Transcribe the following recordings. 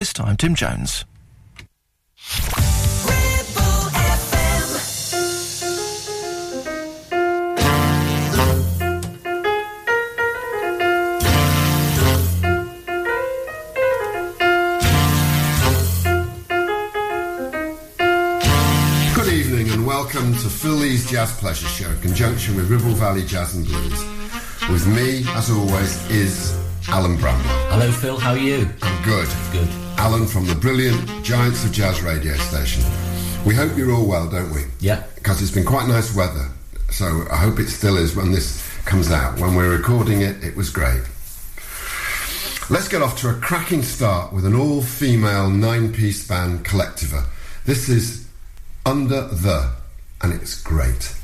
This time, Tim Jones. Good evening and welcome to Phil Lee's Jazz Pleasure Show in conjunction with Ribble Valley Jazz and Blues. With me, as always, is Alan Bramwell. Hello, Phil. How are you? I'm good. Good. Alan from the brilliant Giants of Jazz radio station. We hope you're all well, don't we? Yeah. Because it's been quite nice weather, so I hope it still is when this comes out. When we're recording it, it was great. Let's get off to a cracking start with an all female nine piece band Collectiva. This is Under the, and it's great.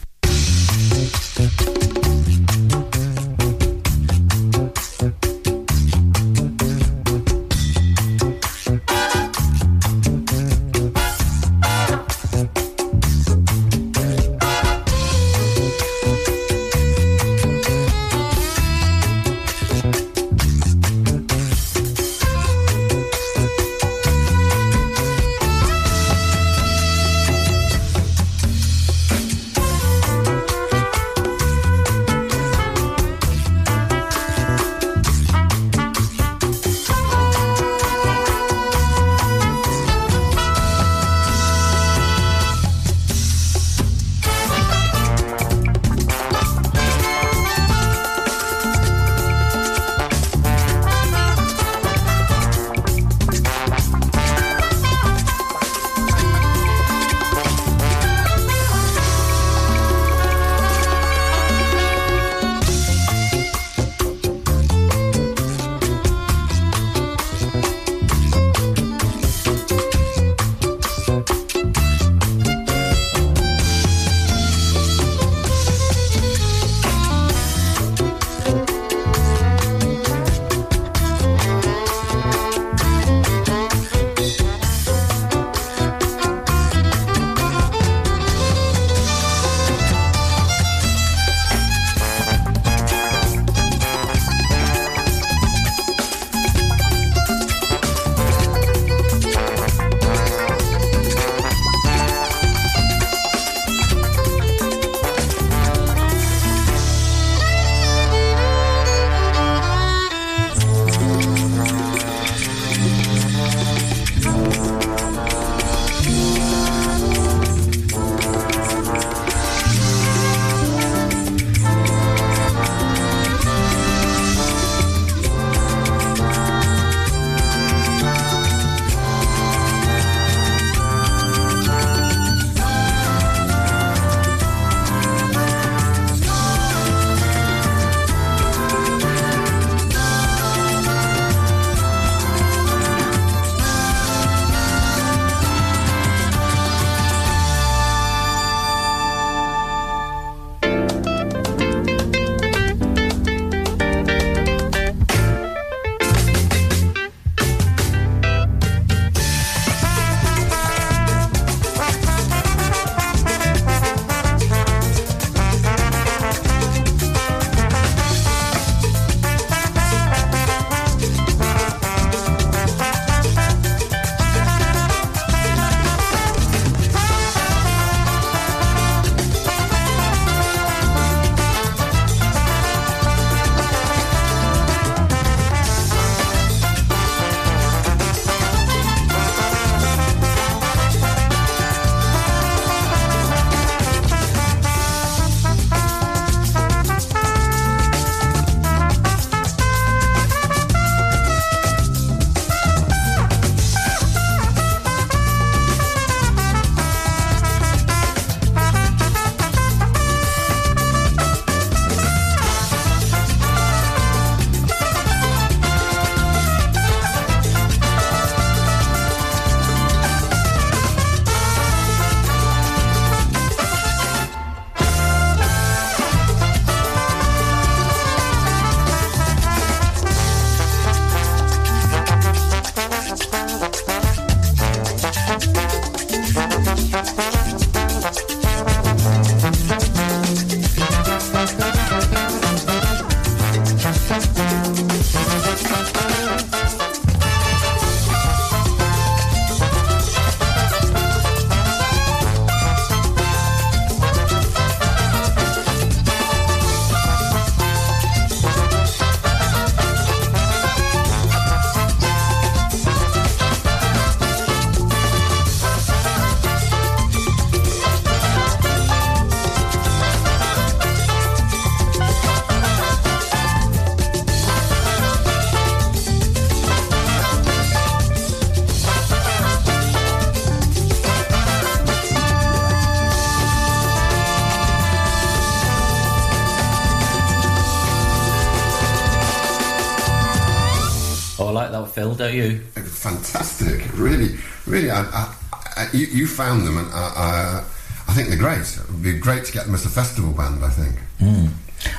You? Fantastic, really, really. I, I, I, you, you, found them, and I, I, think they're great. It would be great to get them as a festival band. I think. Mm.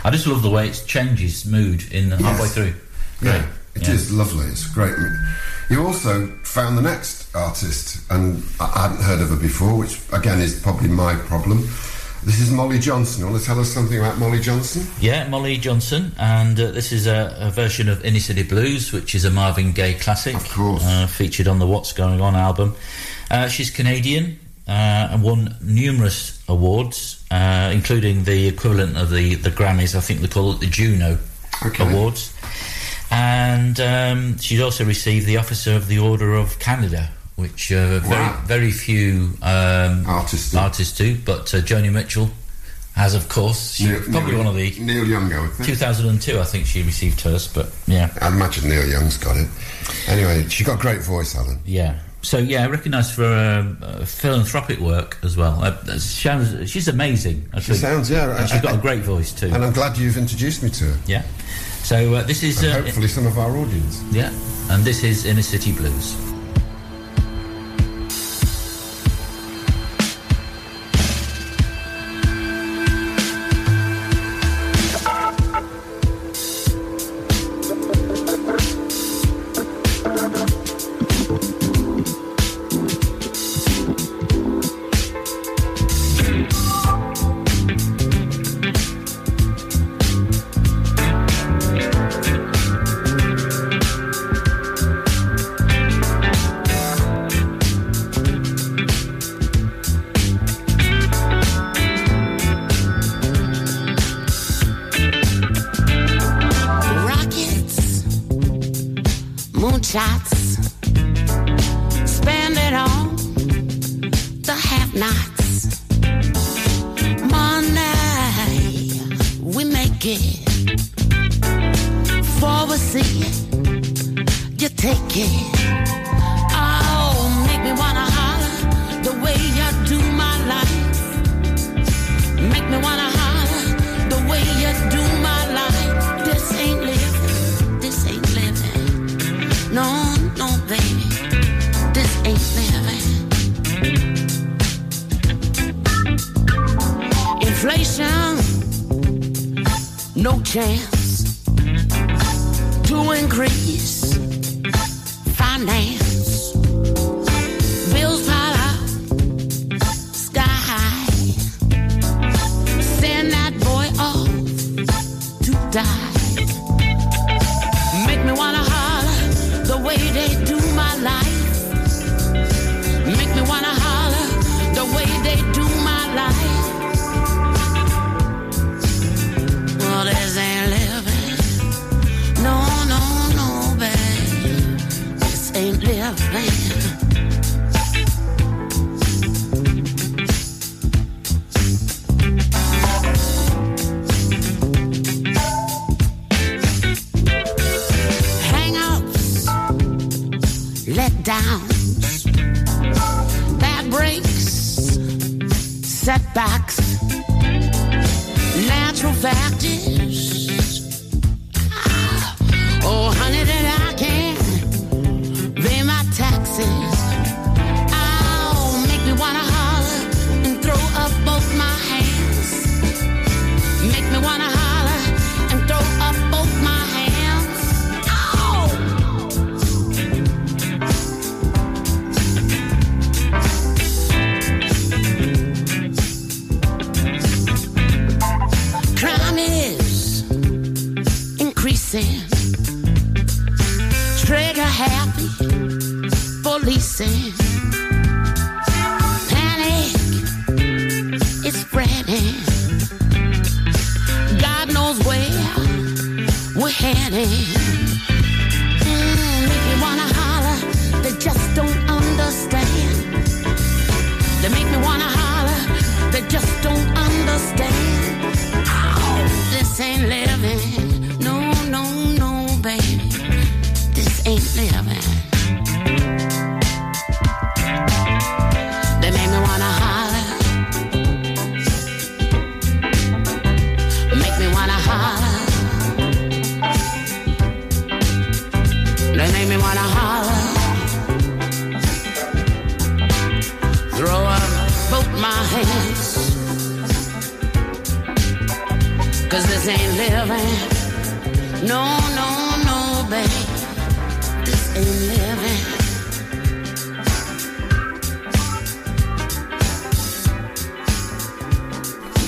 I just love the way it changes mood in yes. halfway through. Great. Yeah, it yeah. is lovely. It's great. You also found the next artist, and I hadn't heard of her before, which again is probably my problem. This is Molly Johnson. You want to tell us something about Molly Johnson? Yeah, Molly Johnson, and uh, this is a, a, version of Inner City Blues, which is a Marvin Gaye classic. Of course. Uh, featured on the What's Going On album. Uh, she's Canadian uh, and won numerous awards, uh, including the equivalent of the, the Grammys. I think they call it the Juno okay. Awards. And um, she's also received the Officer of the Order of Canada which uh, very wow. very few um, artists do. artists do. But uh, Joni Mitchell has, of course. She's Neil, probably Neil, one of the Neil Young, I think. 2002, I think she received hers. But yeah, I imagine Neil Young's got it. Anyway, she got a great voice, Alan. Yeah. So yeah, recognised for uh, philanthropic work as well. Uh, sounds, she's amazing. I she think. sounds yeah. And she's got a great voice too. And I'm glad you've introduced me to her. Yeah. So uh, this is uh, hopefully some of our audience. Yeah, and this is Inner City Blues. shots.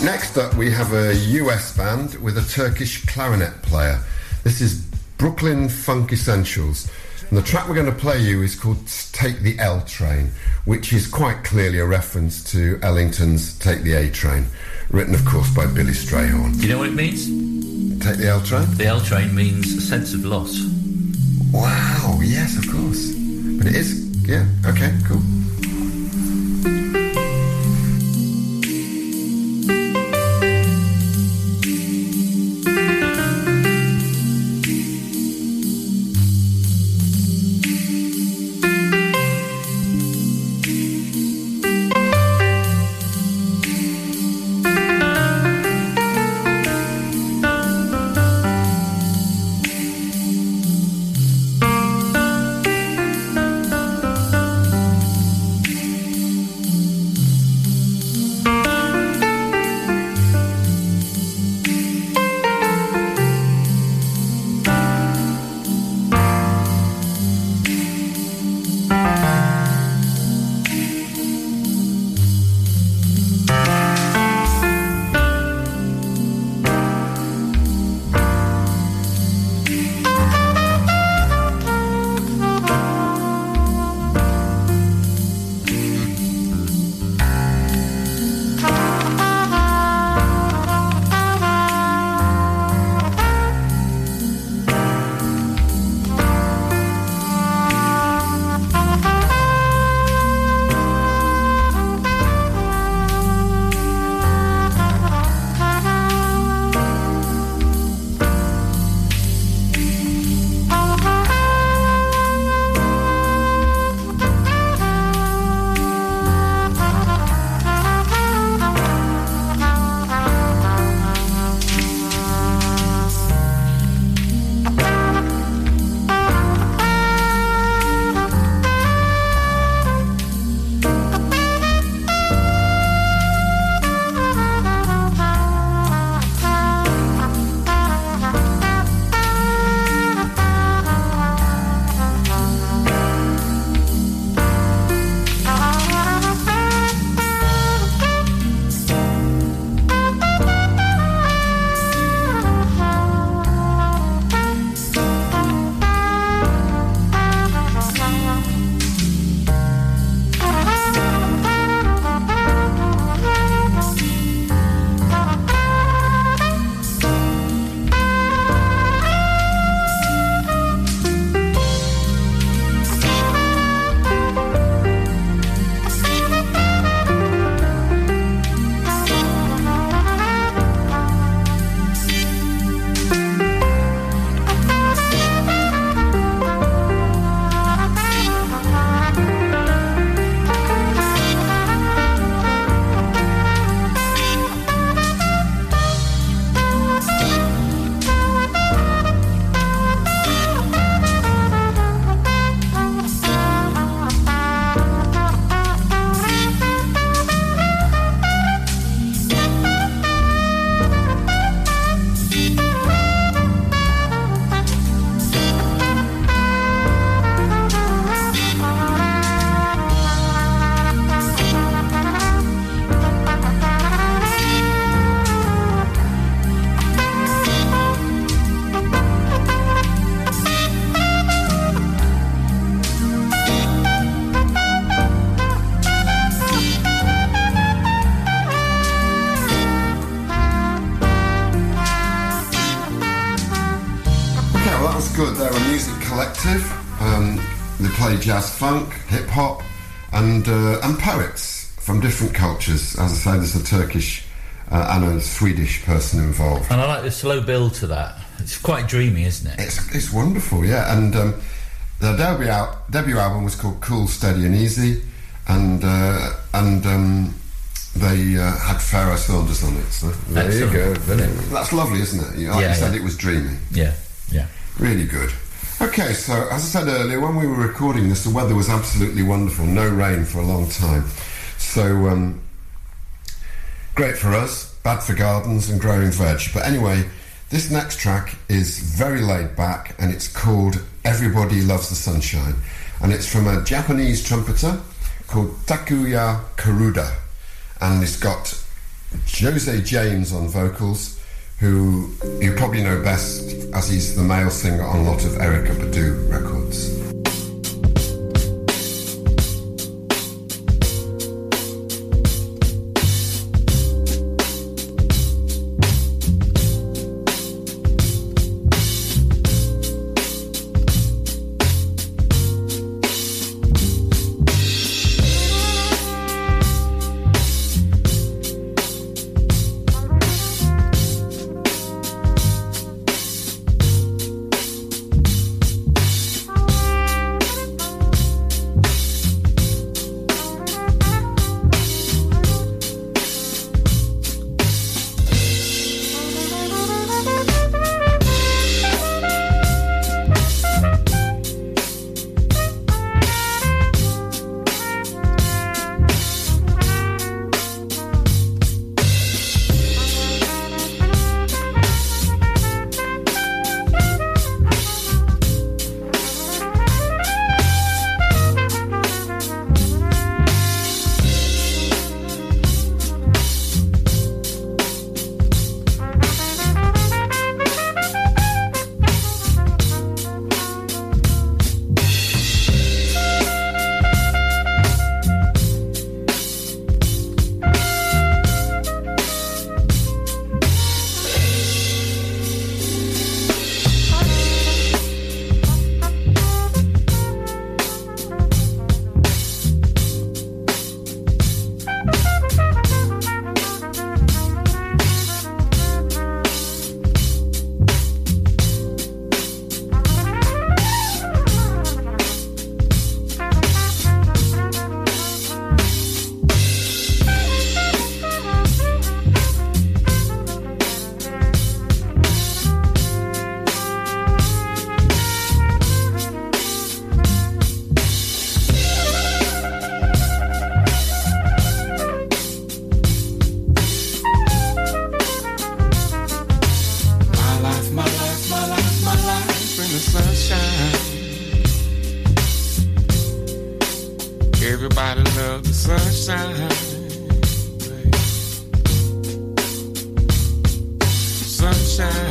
Next up, we have a US band with a Turkish clarinet player. This is Brooklyn Funk Essentials. And the track we're going to play you is called Take the L Train, which is quite clearly a reference to Ellington's Take the A Train, written, of course, by Billy Strayhorn. Do you know what it means? Take the L Train? The L train means a sense of loss. Wow, yes, of course. But it is, yeah, okay, cool. Funk, hip hop, and uh, and poets from different cultures. As I say, there's a Turkish uh, and a Swedish person involved. And I like the slow build to that. It's quite dreamy, isn't it? It's it's wonderful, yeah. And um, their debut out, debut album was called Cool, Steady, and Easy, and uh, and um, they uh, had Pharoah Sanders on it. So there Excellent. you go. That's lovely, isn't it? Like yeah, you said, yeah. it was dreamy. Yeah, yeah. Really good. Okay, so as I said earlier, when we were recording this, the weather was absolutely wonderful. No rain for a long time. So, um, great for us. bad for gardens and growing veg. But anyway, this next track is very laid back and it's called Everybody Loves the Sunshine. And it's from a Japanese trumpeter called Takuya Kuroda. And it's got Jose James on vocals, who you probably know best as he's the male singer on a lot of Erykah Badu records. Everybody loves the sunshine. Sunshine.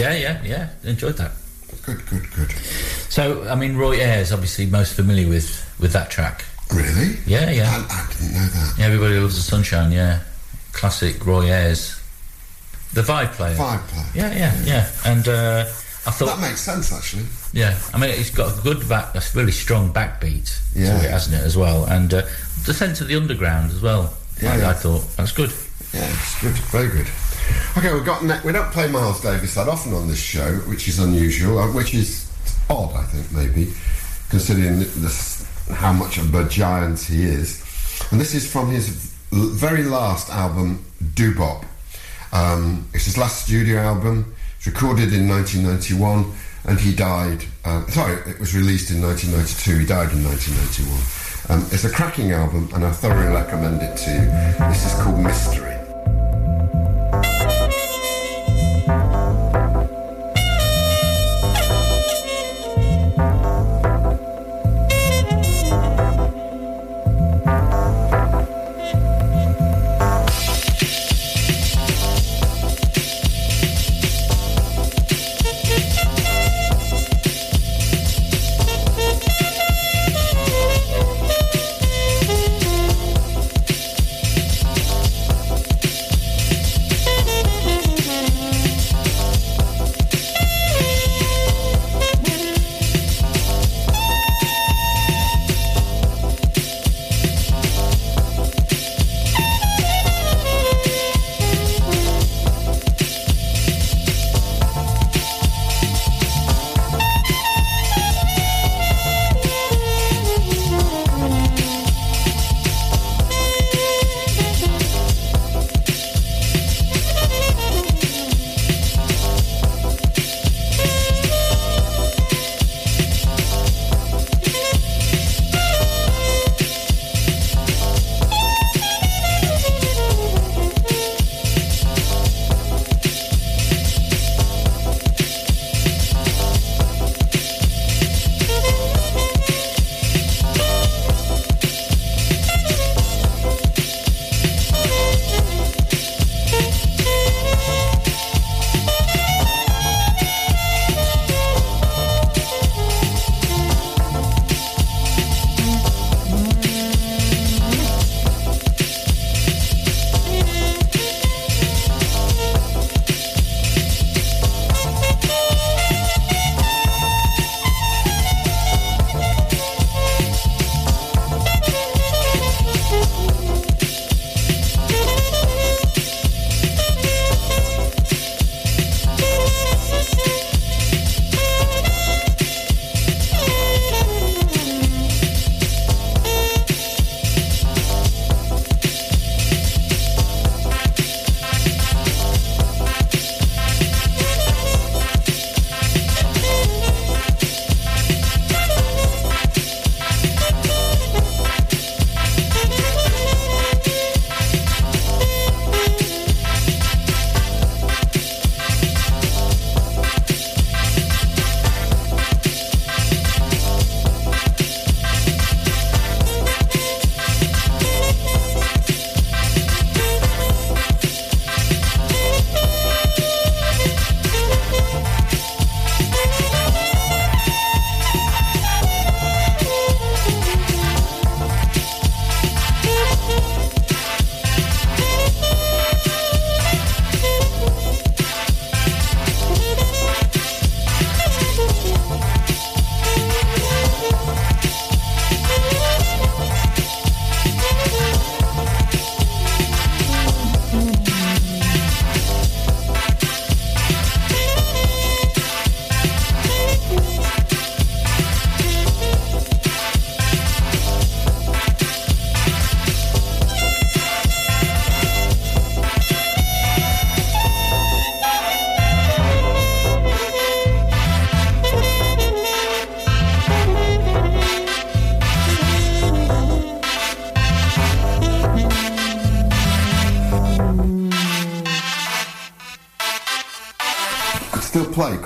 Yeah, yeah, yeah. Enjoyed that. Good, good, good. So, I mean, Roy Ayers obviously most familiar with with that track. Really? Yeah, yeah. I, I didn't know that. Yeah, everybody loves the sunshine. Yeah, classic Roy Ayers, the vibe player. Vibe player. Yeah, yeah, yeah. And uh, I thought, That makes sense, actually. yeah, I mean, it's got a good back, a really strong backbeat Yeah. to it, hasn't it, as well? And uh, the sense of the underground as well. Yeah, I, yeah. I thought that's good. Yeah, it's good, very good. Okay, we've got ne- we don't play Miles Davis that often on this show, which is unusual, uh, which is odd, I think, maybe, considering this, how much of a giant he is. And this is from his very last album, Doo-Bop. Um, it's his last studio album. It's recorded in 1991, and he died. Uh, sorry, it was released in 1992. He died in 1991. Um, it's a cracking album, and I thoroughly recommend it to you. This is called Mystery.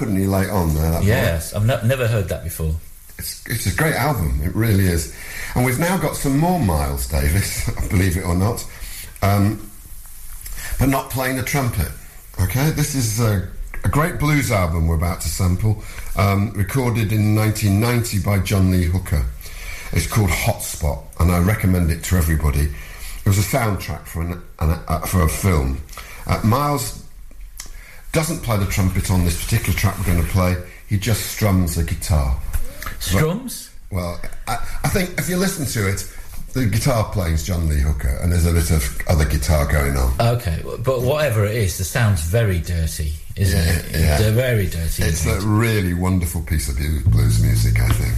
Couldn't he, late on there? Yes, I've ne- never heard that before. It's, it's a great album, it really is. And we've now got some more Miles Davis, believe it or not, um, but not playing the trumpet. Okay, this is a, a great blues album we're about to sample, um, recorded in 1990 by John Lee Hooker. It's called Hotspot, and I recommend it to everybody. It was a soundtrack for, an, an, uh, for a film. Uh, Miles doesn't play the trumpet on this particular track we're going to play. He just strums the guitar. Strums? Well, I, I think if you listen to it, the guitar playing's John Lee Hooker, and there's a bit of other guitar going on. Okay, but whatever it is, the sound's very dirty, isn't Yeah, it? yeah. They're very dirty. It's a really wonderful piece of blues music, I think.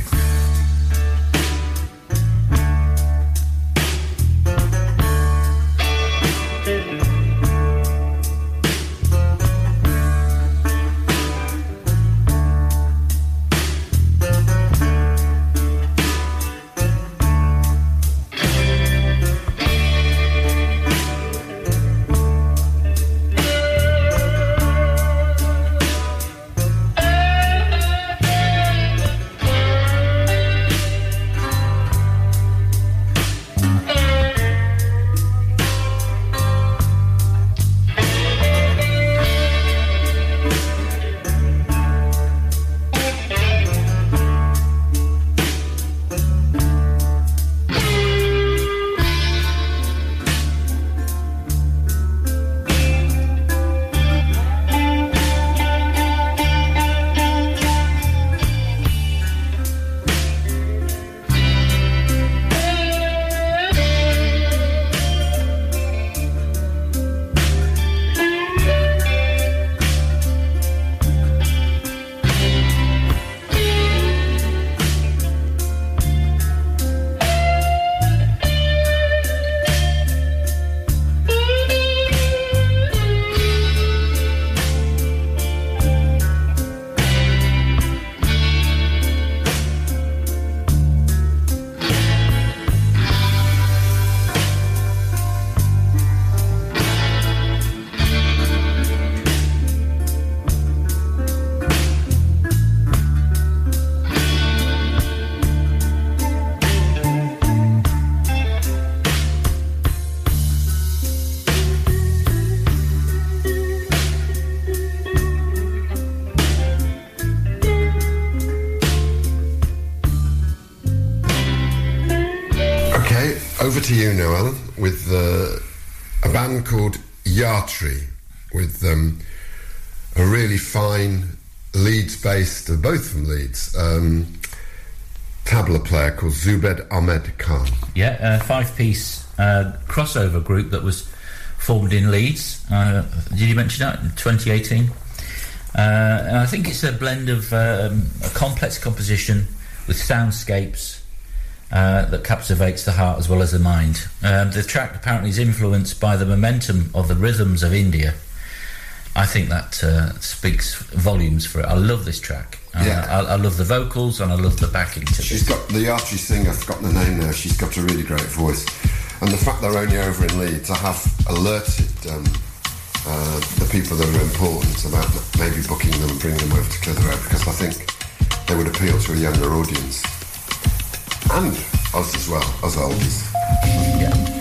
From Leeds, um, tabla player called Zubed Ahmed Khan. Yeah, a five-piece uh, crossover group that was formed in Leeds. Uh, did you mention that in 2018? Uh, and I think it's a blend of um, a complex composition with soundscapes uh, that captivates the heart as well as the mind. Um, the track apparently is influenced by the momentum of the rhythms of India. I think that uh, speaks volumes for it. I love this track. Uh, Yeah. I, I love the vocals and I love the backing to She's this. got the Yartree singer, I've forgotten the name now, she's got a really great voice. And the fact they're only over in Leeds, I have alerted um, uh, the people that are important about maybe booking them and bringing them over to Clitheroe because I think they would appeal to a younger audience. And us as well, us oldies. Yeah.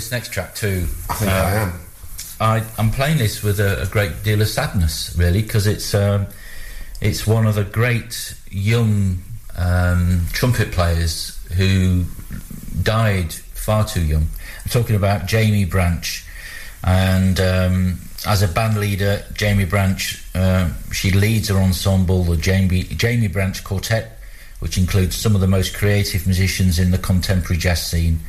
This next track too. I think Uh, I am. I, I'm playing this with a, a great deal of sadness, really, because it's um, it's one of the great young um, trumpet players who died far too young. I'm talking about Jaimie Branch, and um, as a band leader, Jaimie Branch uh, she leads her ensemble, the Jaimie Jaimie Branch Quartet, which includes some of the most creative musicians in the contemporary jazz scene.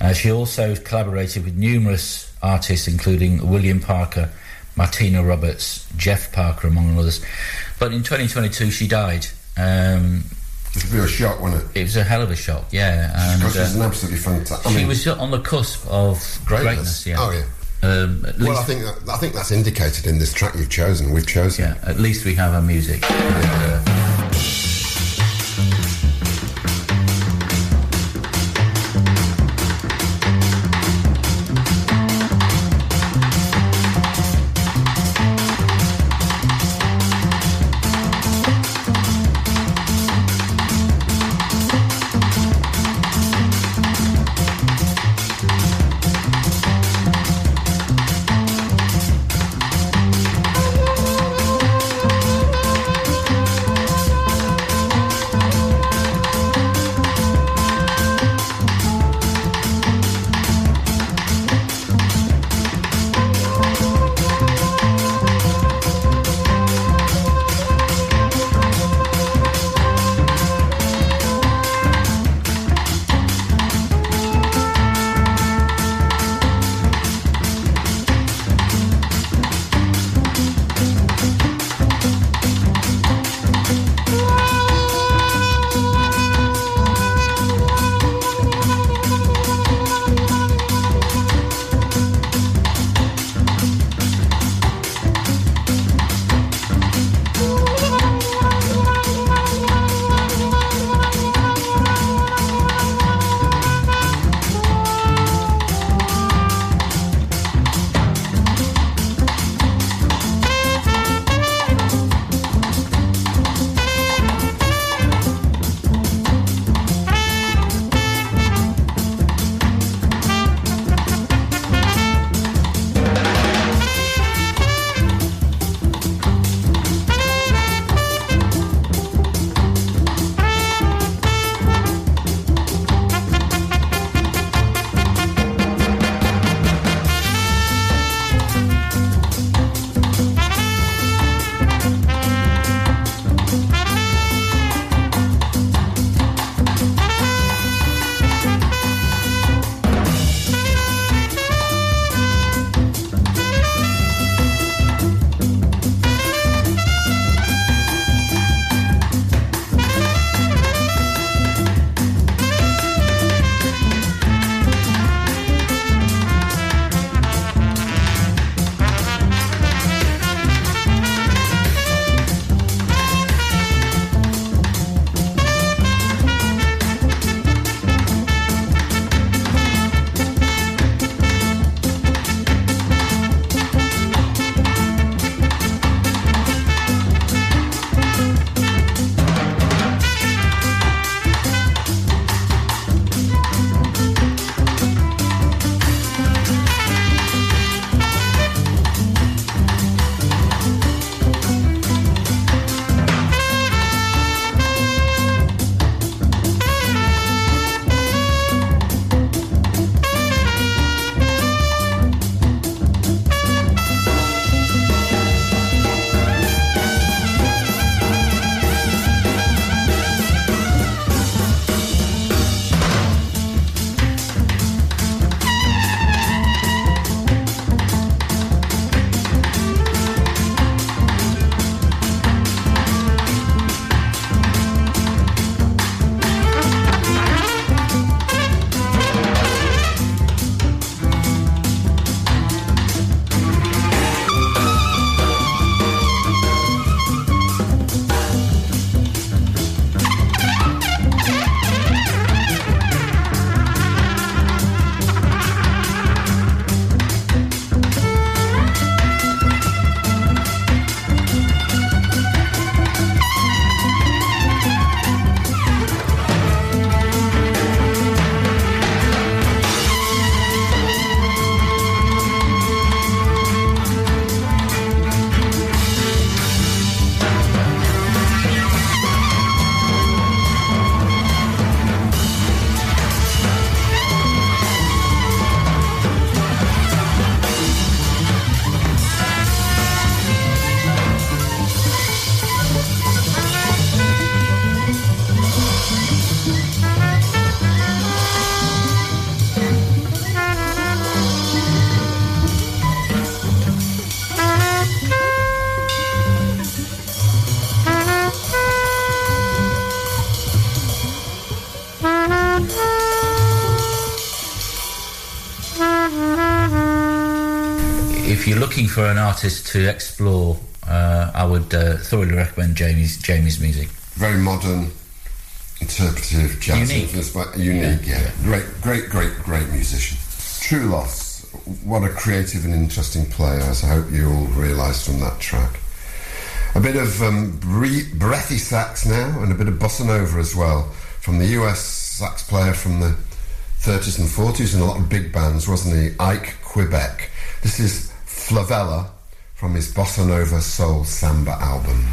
Uh, she also collaborated with numerous artists, including William Parker, Matana Roberts, Jeff Parker, among others. But in 2022, she died. Um, It's a bit of a shock, wasn't it? it was a hell of a shock, yeah. And Because she's uh, an absolutely fantastic. I she was on the cusp of greatness. yeah. Oh yeah. Um, at least, Well, I think that, I think that's indicated in this track you've chosen. We've chosen. yeah, at least we have her music. And, uh, for an artist to explore, uh, I would uh, thoroughly recommend Jaimie's Jaimie's music. Very modern, interpretive, jazz Unique. influenced by unique. Yeah, Yeah, great, great, great, great musician. True Loss. What a creative and interesting player, as I hope you all realised from that track. A bit of um, bre- breathy sax now, and a bit of bossa nova as well, from the US sax player from the 30s and 40s and a lot of big bands, wasn't he? Ike Quebec. This is Favela from his Bossa Nova Soul Samba album.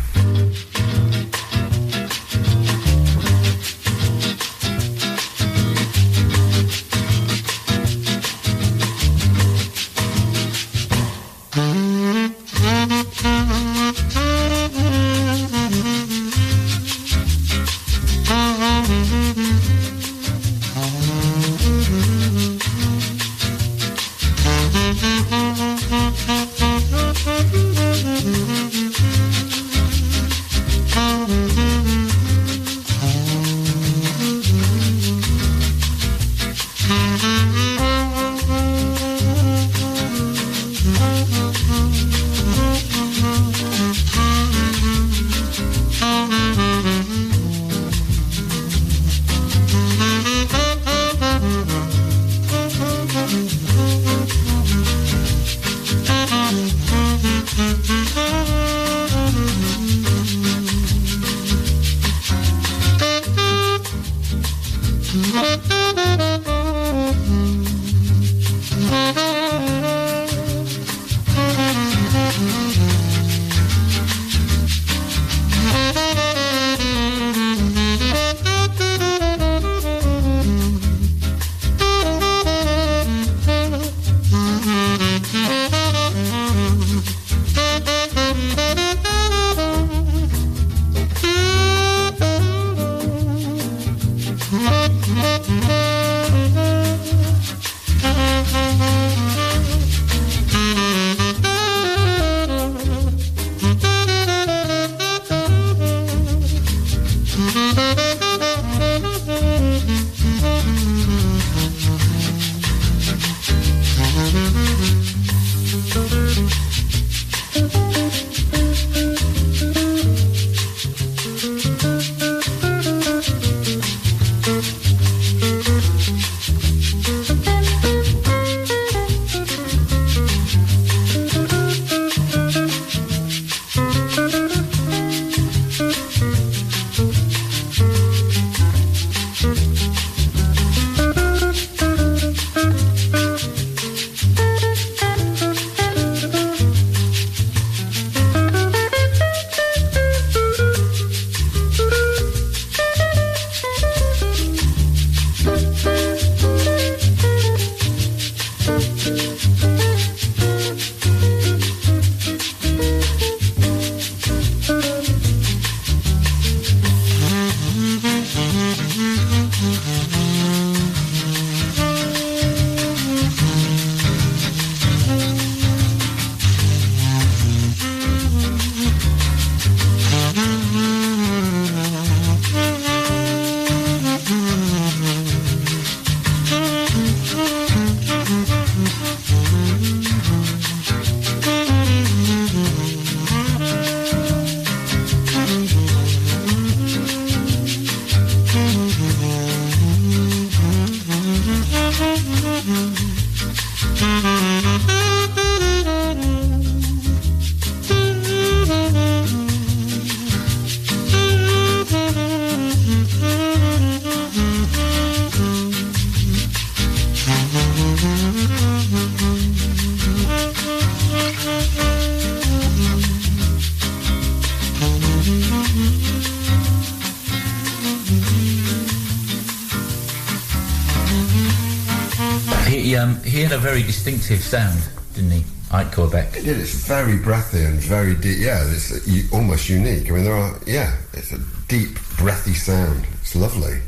Very distinctive sound, didn't he? Ike Quebec. Yeah, it's very breathy and very deep. Yeah, it's almost unique. I mean, there are. Yeah, it's a deep, breathy sound. It's lovely.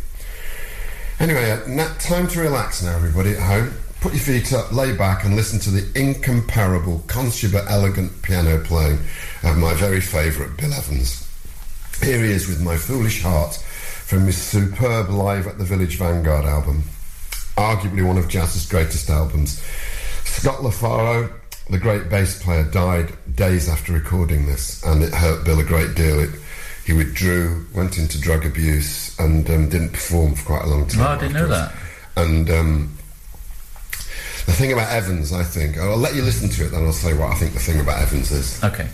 Anyway, uh, time to relax now, everybody at home. Put your feet up, lay back, and listen to the incomparable, consular, elegant piano playing of my very favourite Bill Evans. Here he is with My Foolish Heart from his superb Live at the Village Vanguard album, arguably one of jazz's greatest albums. Scott LaFaro the great bass player, died days after recording this, and it hurt Bill a great deal. It, he withdrew, went into drug abuse, and um, didn't perform for quite a long time. Oh, I didn't know that. And um, the thing about Evans, I think, I'll let you listen to it, then I'll say what I think the thing about Evans is. Okay.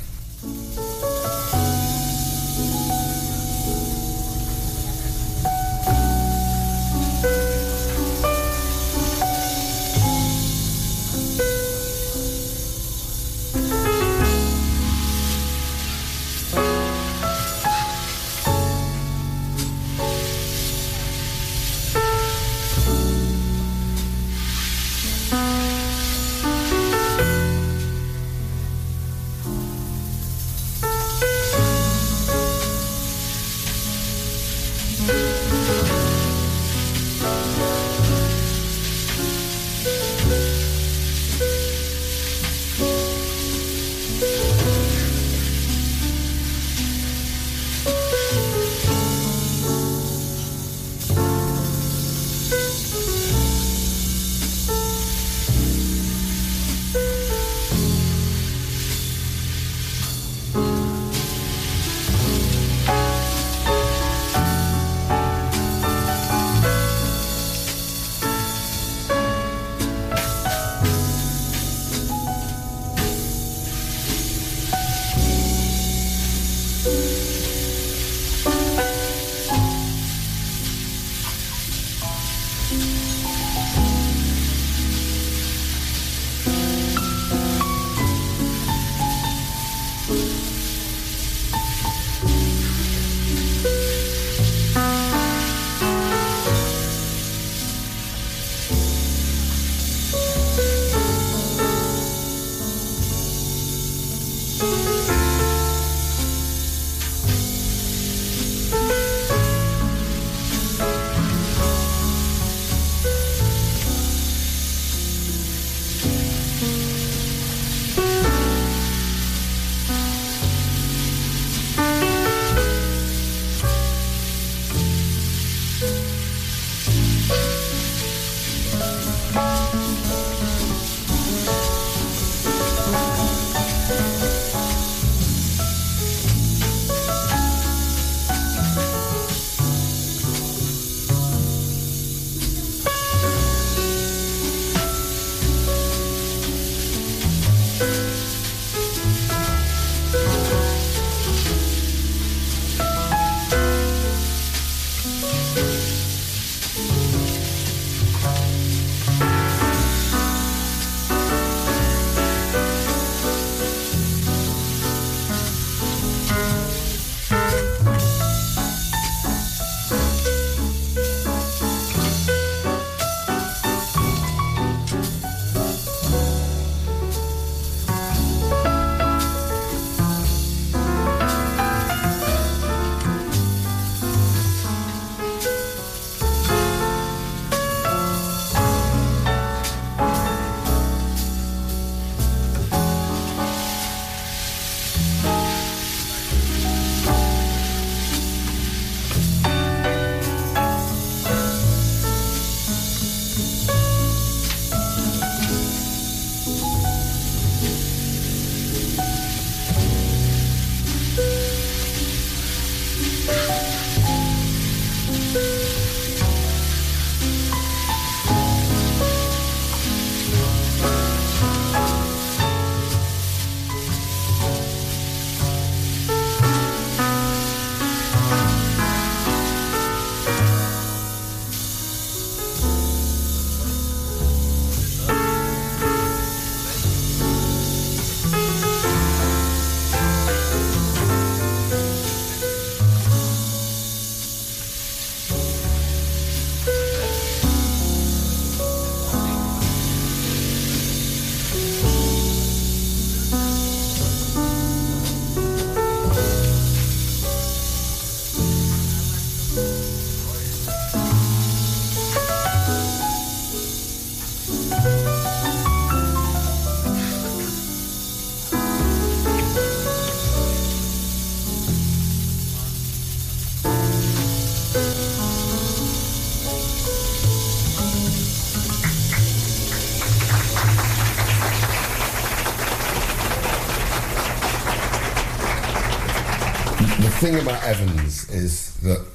Thing about Evans is that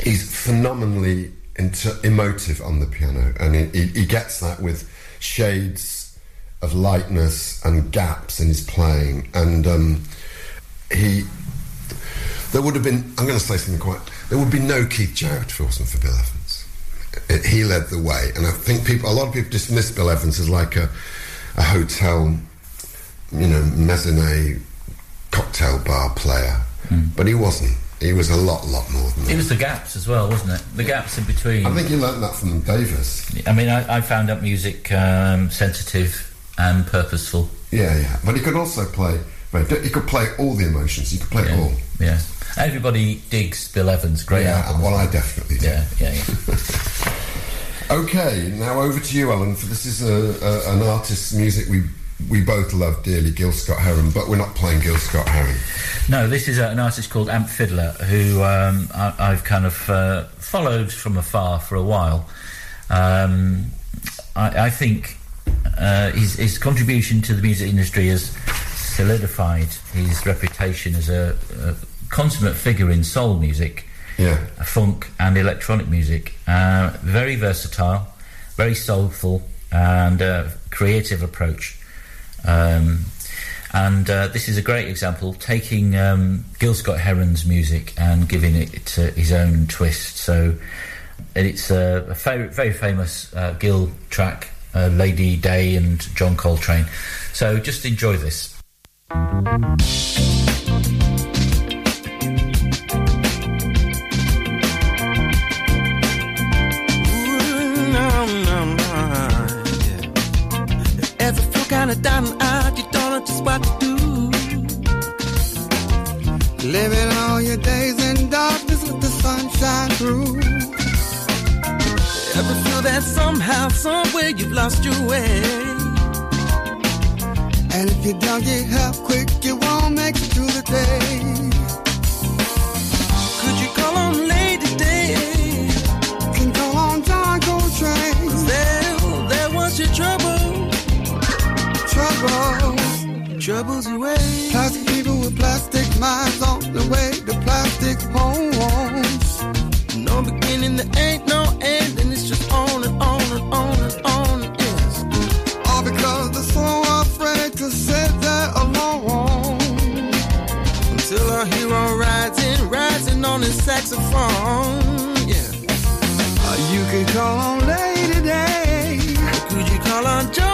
he's phenomenally emotive on the piano, and he, he, gets that with shades of lightness and gaps in his playing. And um, he, there would have been. I'm going to say something quite. There would be no Keith Jarrett wasn't for Bill Evans. It, he led the way, and I think people, a lot of people dismiss Bill Evans as like a, a hotel, you know, mezzanine cocktail bar player, but he wasn't. He was a lot, lot more than that. It was the gaps as well, wasn't it? The gaps in between. I think he learned that from Davis. I mean, I, I found up music um, sensitive and purposeful. Yeah, yeah. But he could also play. He could play all the emotions. He could play Yeah. all. yeah. Everybody digs Bill Evans. Great yeah, album. well, I definitely do. yeah, yeah, yeah. Okay, now over to you, Alan. For this is a, a, an artist's music we we both love dearly, Gil Scott Heron, but we're not playing Gil Scott Heron. No, this is an artist called Amp Fiddler who um, I, I've kind of uh, followed from afar for a while. Um, I, I think uh, his, his contribution to the music industry has solidified his reputation as a, a consummate figure in soul music, Yeah, funk, and electronic music. Uh, very versatile, very soulful, and uh, creative approach. Um, and uh, this is a great example, taking um, Gil Scott Heron's music and giving it uh, his own twist. So it's a, a fa- very famous uh, Gil track, uh, Lady Day and John Coltrane. So just enjoy this. Feel kinda down and out, you don't know just what to do. Living all your days in darkness with the sunshine through. Ever feel that somehow, somewhere you've lost your way? And if you don't get help quick, you won't make it through the day. Could you call on Lady Day? Troubles away. Plastic people with plastic minds on the way to plastic homes. No beginning, there ain't no end, and it's just on and on and on and on. Yes. All because they're so afraid to sit there alone. Until our hero rides in, rising on his saxophone. Yeah. Uh, you can call on Lady Day. Could you call on John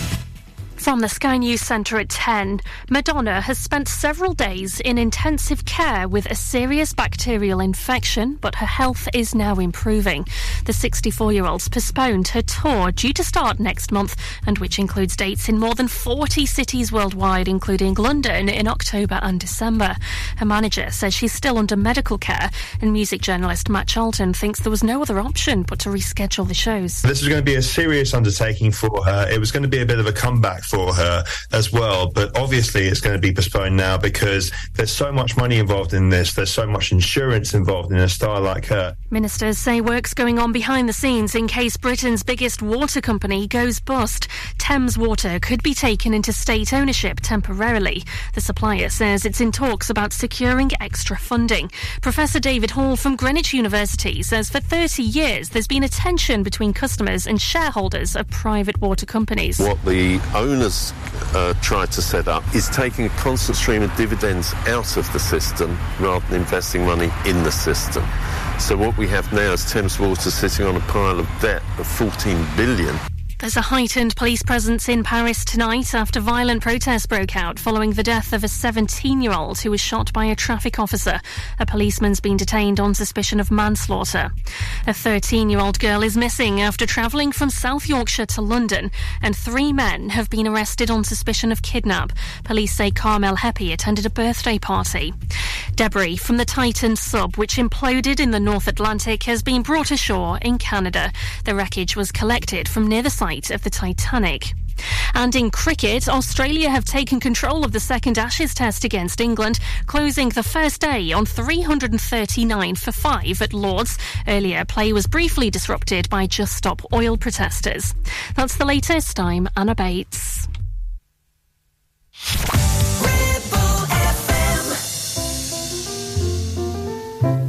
From the Sky News Centre at 10, Madonna has spent several days in intensive care with a serious bacterial infection, but her health is now improving. The 64 year old's postponed her tour due to start next month, and which includes dates in more than 40 cities worldwide, including London in October and December. Her manager says she's still under medical care, and music journalist Matt Charlton thinks there was no other option but to reschedule the shows. This was going to be a serious undertaking for her. It was going to be a bit of a comeback for her as well. But obviously, it's going to be postponed now because there's so much money involved in this. There's so much insurance involved in a star like her. Ministers say work's going on behind the scenes in case Britain's biggest water company goes bust. Thames Water could be taken into state ownership temporarily. The supplier says it's in talks about securing extra funding. Professor David Hall from Greenwich University says for 30 years there's been a tension between customers and shareholders of private water companies. What the owners uh, tried to set up is taking a constant stream of dividends out of the system rather than investing money in the system. So what we have now is Thames Water sitting on a pile of debt of 14 billion. There's a heightened police presence in Paris tonight after violent protests broke out following the death of a 17 year old who was shot by a traffic officer. A policeman's been detained on suspicion of manslaughter. A 13 year old girl is missing after travelling from South Yorkshire to London, and three men have been arrested on suspicion of kidnap. Police say Carmel Heppy attended a birthday party. Debris from the Titan sub, which imploded in the North Atlantic, has been brought ashore in Canada. The wreckage was collected from near the site of the Titanic. And in cricket, Australia have taken control of the second Ashes test against England, closing the first day on 339 for 5 at Lords. Earlier, play was briefly disrupted by Just Stop oil protesters. That's the latest. I'm Anna Bates.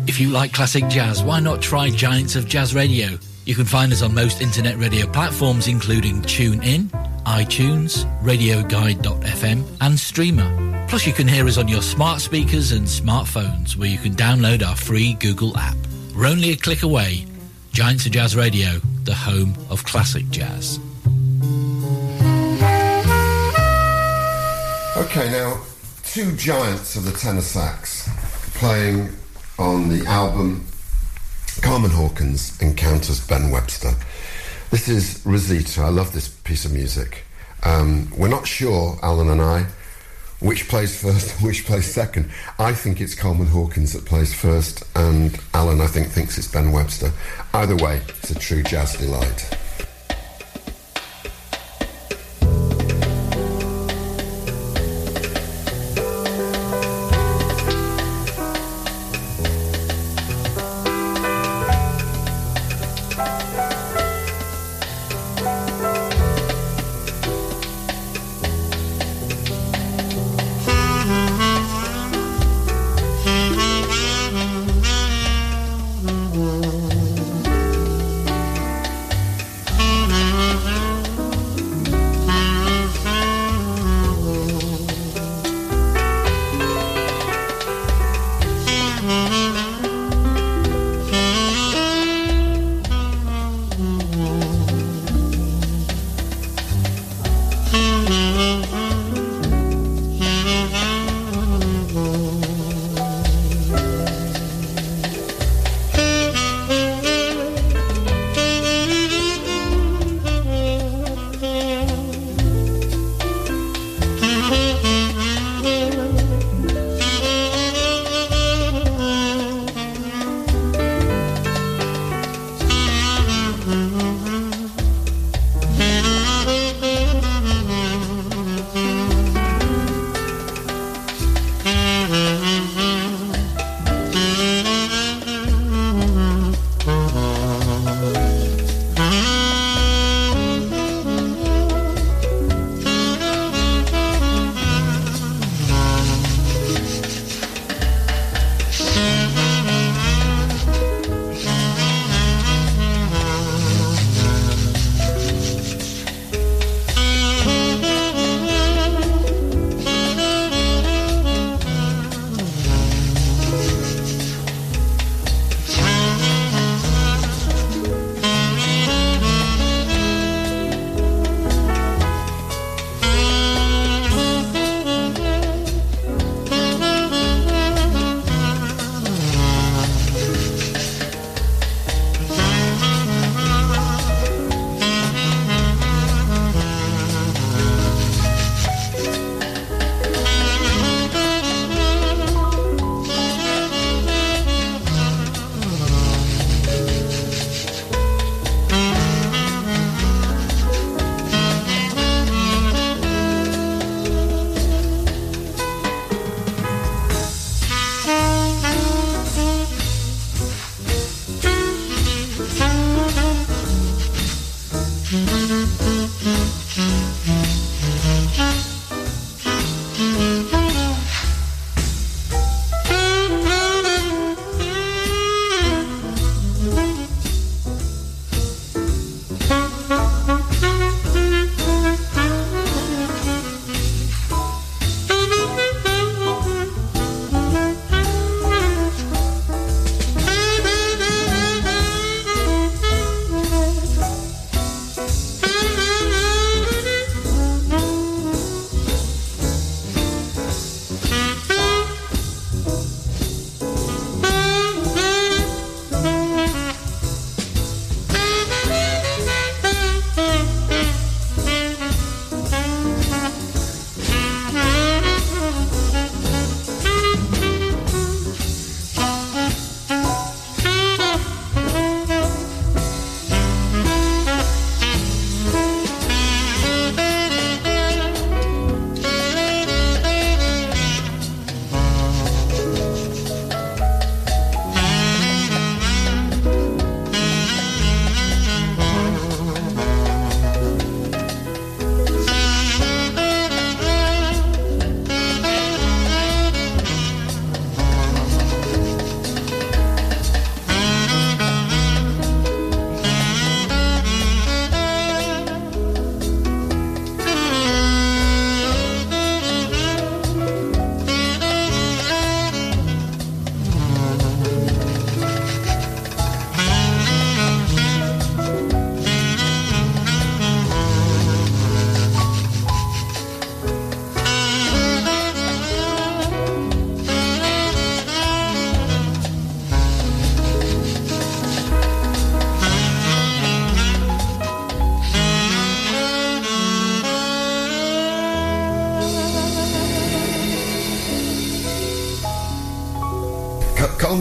If you like classic jazz, why not try Giants of Jazz Radio? You can find us on most internet radio platforms, including TuneIn, iTunes, RadioGuide.fm, and Streema. Plus, you can hear us on your smart speakers and smartphones, where you can download our free Google app. We're only a click away. Giants of Jazz Radio, the home of classic jazz. Okay, now, two giants of the tenor sax playing on the album Coleman Hawkins Encounters Ben Webster. This is Rosita. I love this piece of music. Um, we're not sure, Alan and I, which plays first and which plays second. I think it's Coleman Hawkins that plays first, and Alan, I think, thinks it's Ben Webster. Either way, it's a true jazz delight.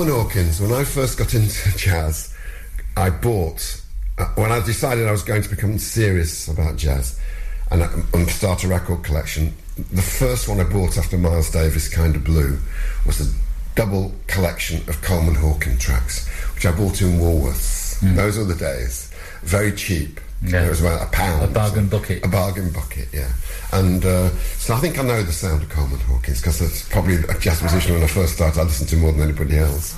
Coleman Hawkins, when I first got into jazz, I bought, uh, when I decided I was going to become serious about jazz and, uh, and start a record collection, the first one I bought after Miles Davis Kind of Blue was a double collection of Coleman Hawkins tracks, which I bought in Woolworths. Those were the days. Very cheap. Yeah. It was about a pound. A bargain bucket. A bargain bucket, yeah. And uh, so I think I know the sound of Coleman because that's probably a jazz musician when I first started. I listened to more than anybody else.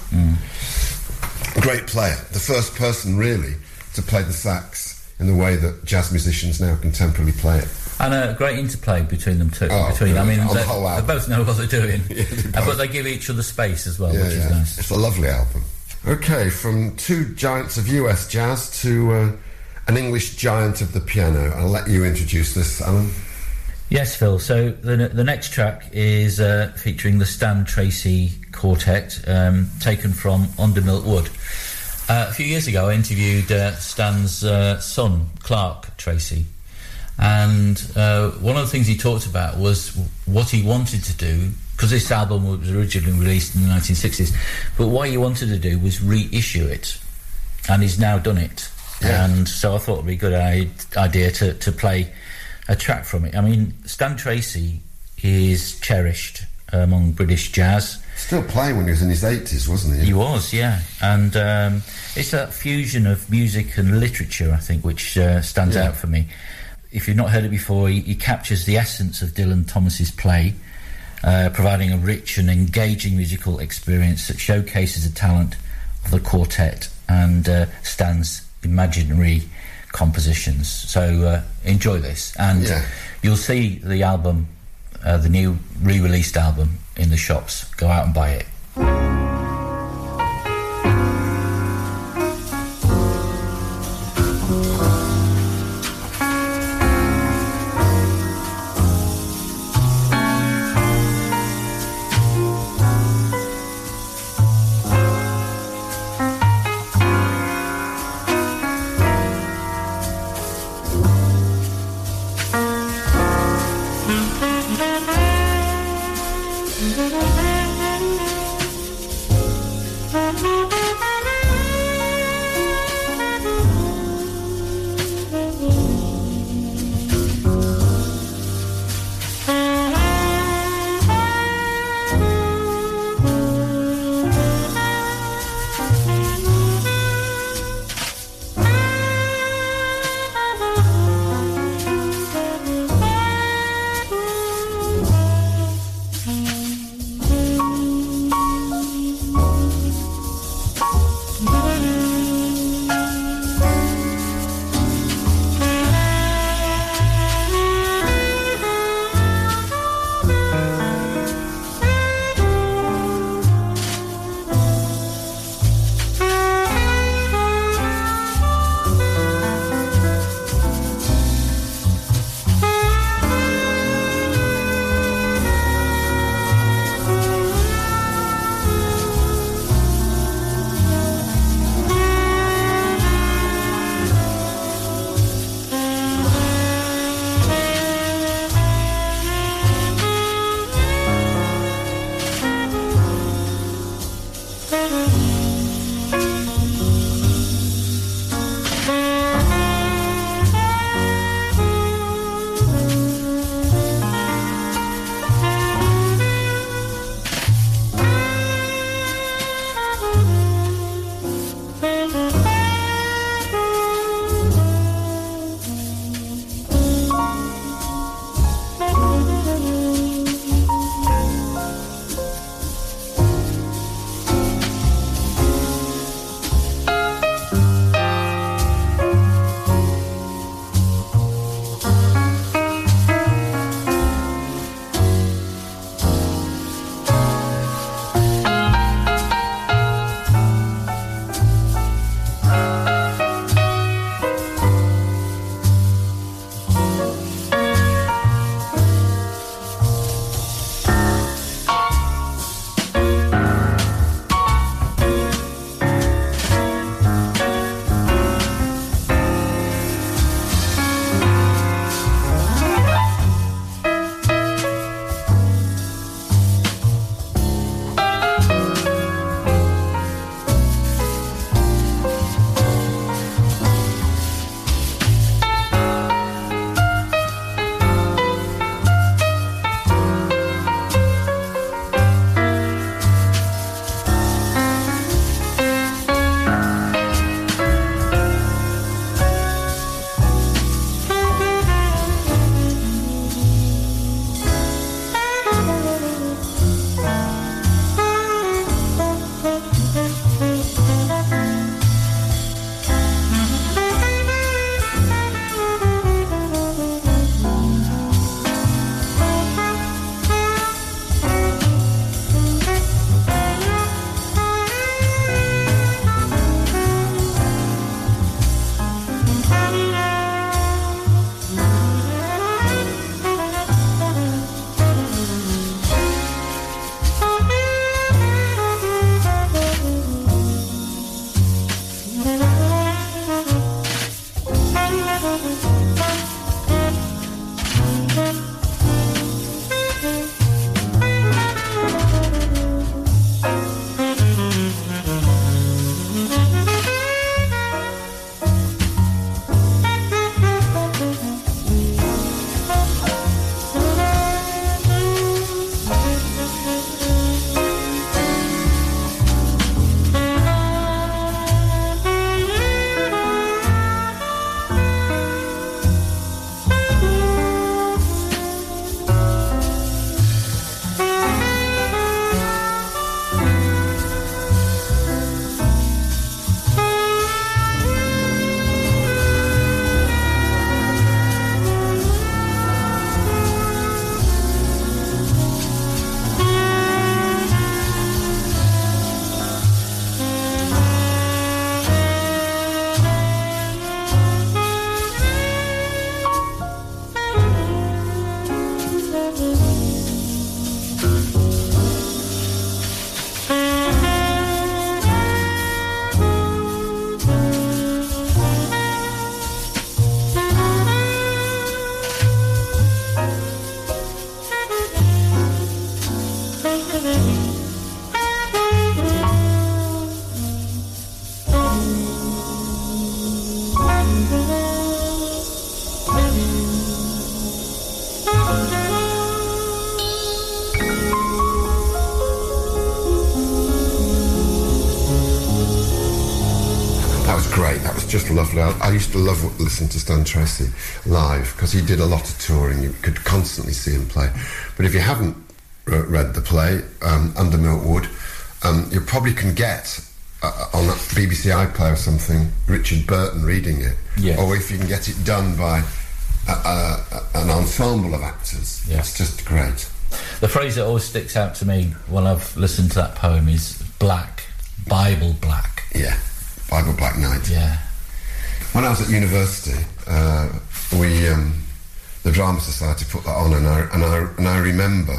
Great player. The first person, really, to play the sax in the way that jazz musicians now contemporarily play it. And a great interplay between them too. Oh, between, I mean. They, they both know what they're doing, Yeah, they Uh, but they give each other space as well, Yeah, which is nice. It's a lovely album. Okay, from two giants of US jazz to uh, an English giant of the piano. I'll let you introduce this, Alan. Yes, Phil. So the the next track is uh, featuring the Stan Tracey Quartet, um, taken from Under Milk Wood. Uh, a few years ago, I interviewed uh, Stan's uh, son, Clark Tracey, and uh, one of the things he talked about was what he wanted to do. Because this album was originally released in the 1960s, but what he wanted to do was reissue it, and he's now done it. Yeah. And so I thought it'd be a good idea to, to play a track from it. I mean, Stan Tracey is cherished among British jazz. Still playing when he was in his 80s, wasn't he? He was, yeah, and um, it's that fusion of music and literature, I think, which uh, stands Yeah. out for me. If you've not heard it before, he, he captures the essence of Dylan Thomas's play, uh, providing a rich and engaging musical experience that showcases the talent of the quartet and uh, Stan's imaginary compositions. So uh, enjoy this, and Yeah. you'll see the album, uh, the new re-released album, in the shops. Go out and buy it. Lovely. I, I used to love listening to Stan Tracey live because he did a lot of touring. You could constantly see him play. But if you haven't re- read the play, um, Under Milkwood, um, you probably can get uh, on a BBC iPlayer or something Richard Burton reading it. Yeah. Or if you can get it done by a, a, a- an ensemble of actors. Yeah. It's just great. The phrase that always sticks out to me when I've listened to that poem is black, Bible black. Yeah. Bible Black night. Yeah. When I was at university, uh, we um, the drama society put that on, and I and I and I remember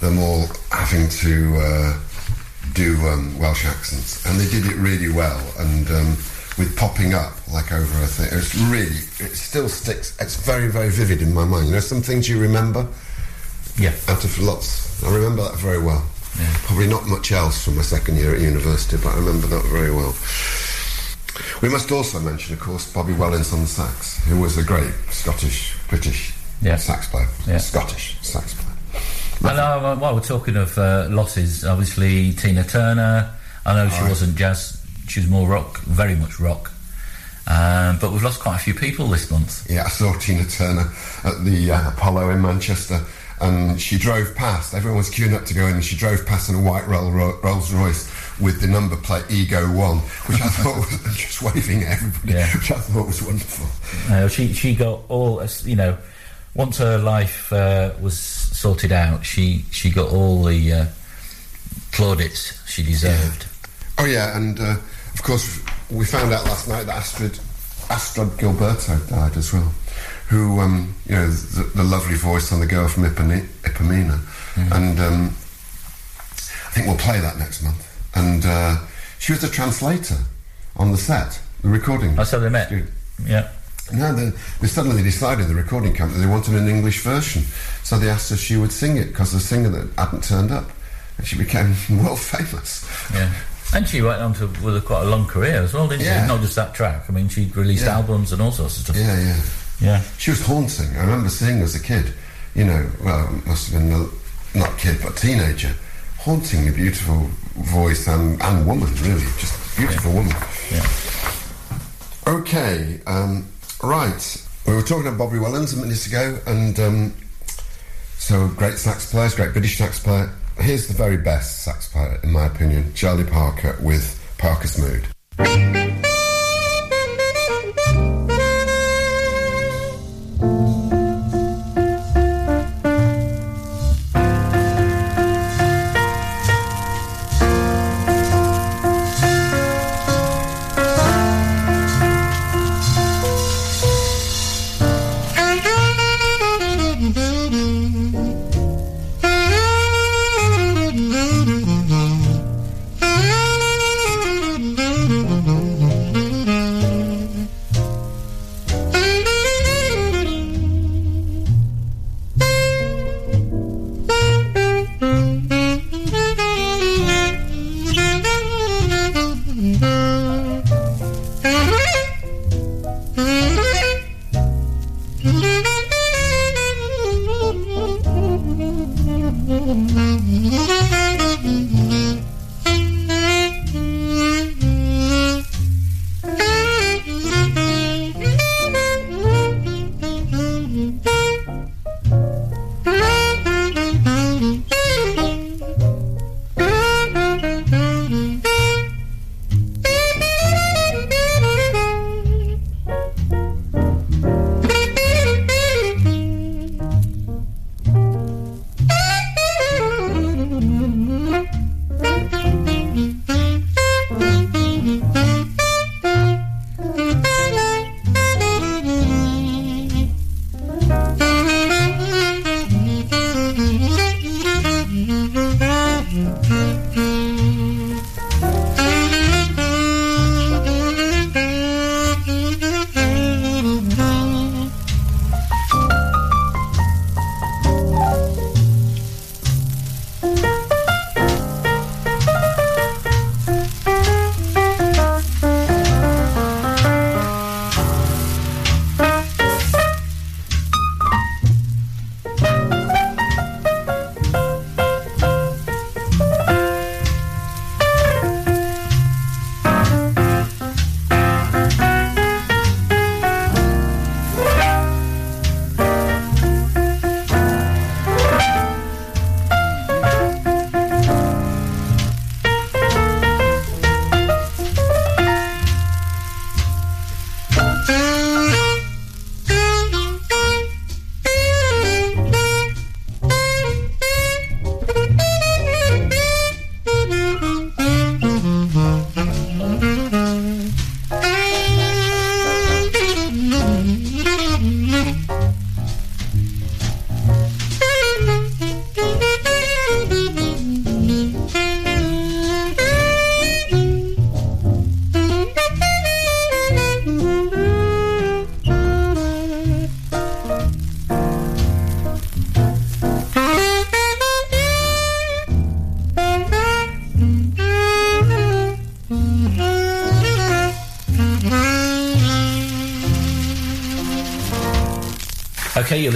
them all having to uh, do um, Welsh accents, and they did it really well, and um, with popping up like over a thing. It's really, it still sticks. It's very very vivid in my mind. You know, some things you remember Yeah. out of lots. I remember that very well. Yeah. Probably not much else from my second year at university, but I remember that very well. We must also mention, of course, Bobby Wellins on the sax, who was a great Scottish, British Yeah. sax player. Yeah. Scottish sax player. And uh, while we're talking of uh, losses, obviously Tina Turner. I know she wasn't jazz; she was more rock, very much rock. Um, but we've lost quite a few people this month. Yeah, I saw Tina Turner at the uh, Apollo in Manchester, and she drove past. Everyone was queuing up to go in, and she drove past in a white Rolls Royce with the number plate Ego One, which I thought was just waving at everybody, Yeah. which I thought was wonderful. Uh, she she got all you know. Once her life uh, was sorted out, she she got all the uh, plaudits she deserved. Oh yeah, and uh, of course we found out last night that Astrud Astrud Gilberto died as well, who um, you know the, the lovely voice on the girl from Ipone- Ipanema, and um, I think we'll play that next month. And uh, she was a translator on the set, the recording. That's how they met. studio. Yeah. No, they, they suddenly decided the recording company they wanted an English version, so they asked if she would sing it because the singer that hadn't turned up, and she became world famous. Yeah. And she went on to with a, quite a long career as well, didn't Yeah. she? Not just that track. I mean, she released Yeah. albums and all sorts of stuff. Yeah, yeah. Yeah. She was haunting. I remember seeing as a kid, you know, well, must have been a, not kid, but teenager, hauntingly beautiful voice and, and woman, really, just beautiful woman. Yeah. Okay, um, right. We were talking about Bobby Wellins a minute ago, and um, so great sax players, great British sax player. Here's the very best sax player, in my opinion, Charlie Parker with Parker's Mood.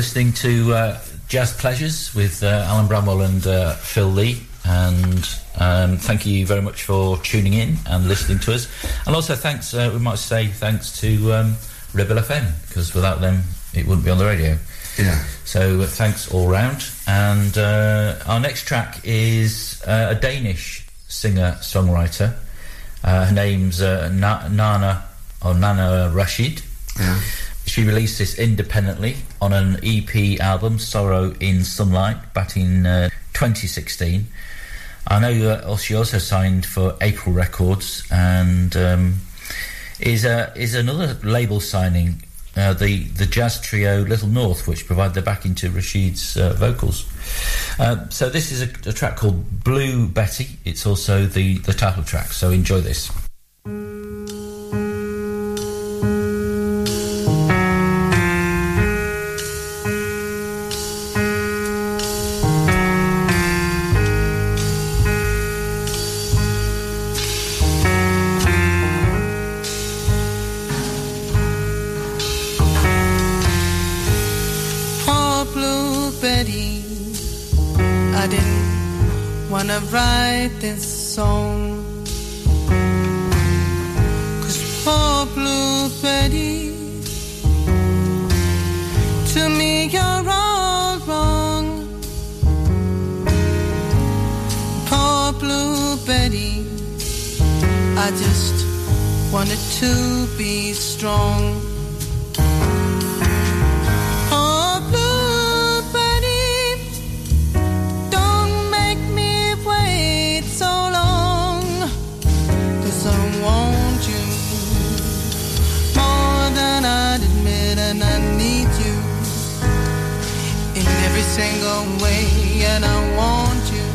Listening to uh, Jazz Pleasures with uh, Alan Bramwell and uh, Phil Lee. And um, thank you very much for tuning in and listening to us. And also, thanks, uh, we might say thanks to um, Ribble FM, because without them, it wouldn't be on the radio. Yeah. So uh, thanks all round. And uh, our next track is uh, a Danish singer songwriter. Uh, her name's uh, Na- Nana or Nana Rashid. Yeah. She released this independently on an EP album, Sorrow in Sunlight, back in uh, 2016. I know uh, she also signed for April Records and um, is uh, is another label signing, uh, the the jazz trio Little North, which provide the backing to Rashid's uh, vocals. Uh, so this is a, a track called Blue Betty. It's also the the title track. So enjoy this. Blue Betty, to me you're all wrong. Poor Blue Betty, I just wanted to be strong. And I want you.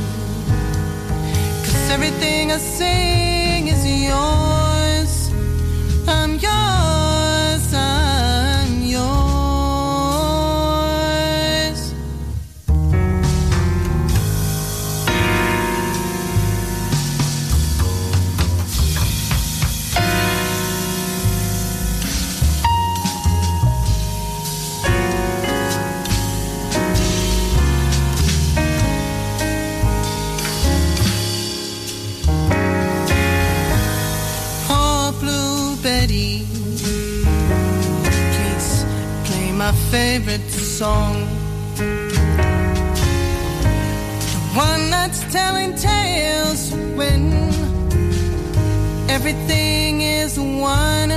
'Cause everything I sing is yours. Favorite song. The one that's telling tales when everything is one.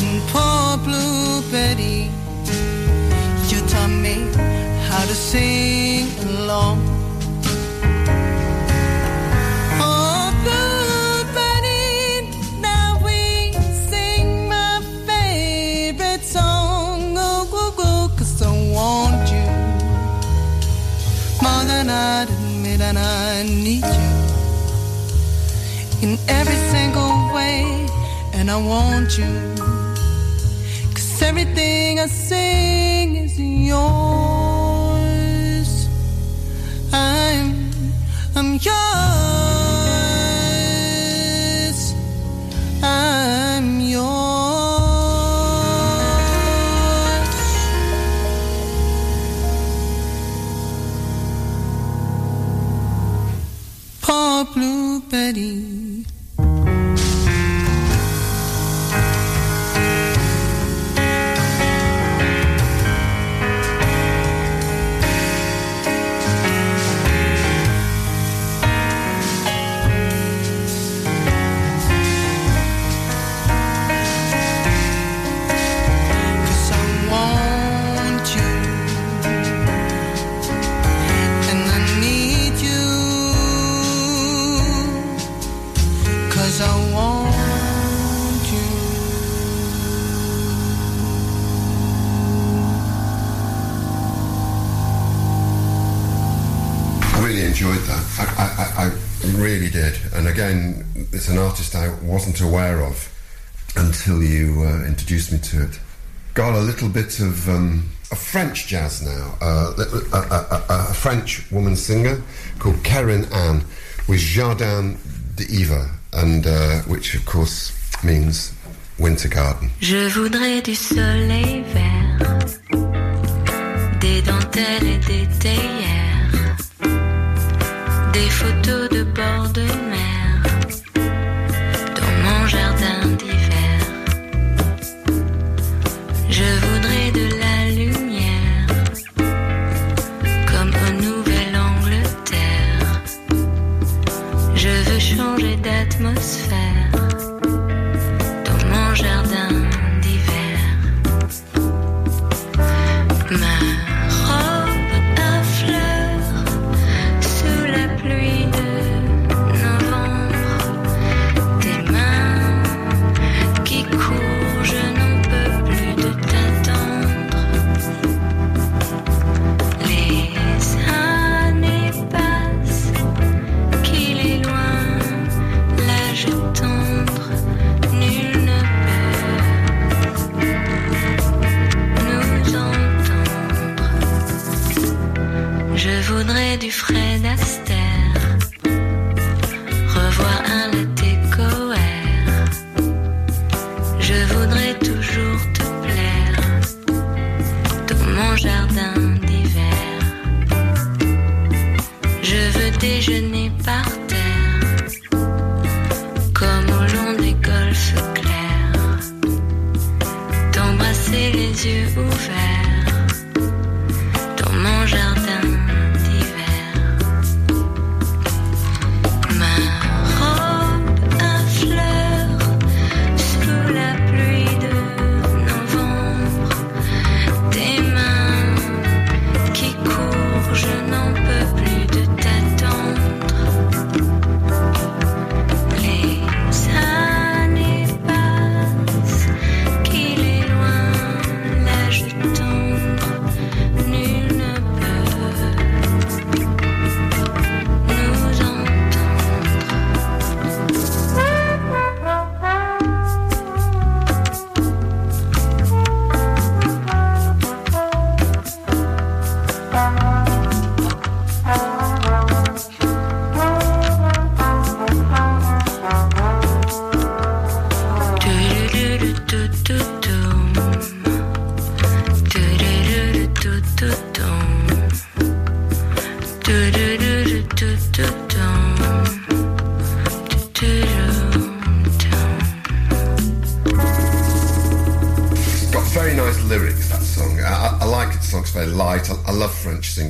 And poor Blue Betty, you taught me how to sing along. I want you. 'Cause everything I sing is yours. Again, it's an artist I wasn't aware of until you uh, introduced me to it. Got a little bit of, um, of French jazz now. Uh, a, a, a, a French woman singer called Keren Ann with Jardin d'hiver, and uh, which of course means Winter Garden. Je voudrais du soleil vert, des dentelles et des théières, des photos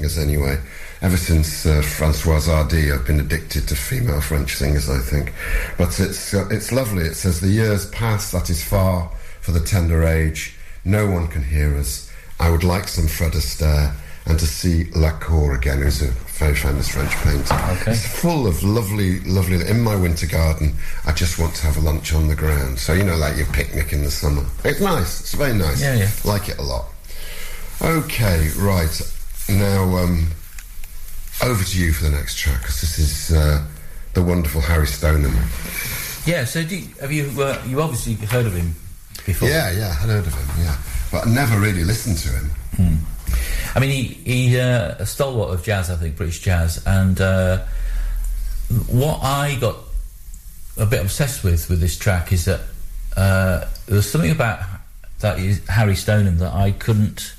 singers anyway. Ever since uh, Francoise Hardy, I've been addicted to female French singers, I think. But it's, uh, it's lovely. It says, The years pass, that is far for the tender age. No one can hear us. I would like some Fred Astaire and to see Lacour again, who's a very famous French painter. Okay. It's full of lovely, lovely. In my winter garden, I just want to have a lunch on the ground. So, you know, like your picnic in the summer. It's nice. It's very nice. Yeah, yeah. Like it a lot. Okay, right. Now, um, over to you for the next track, because this is uh, the wonderful Harry Stoneham. Yeah. So do you, have you? Uh, you obviously heard of him before. Yeah, yeah, I had heard of him, yeah. But I never really listened to him. I mean, he he uh, a stalwart of jazz, I think, British jazz, and uh, what I got a bit obsessed with with this track is that uh, there was something about that is Harry Stoneham that I couldn't.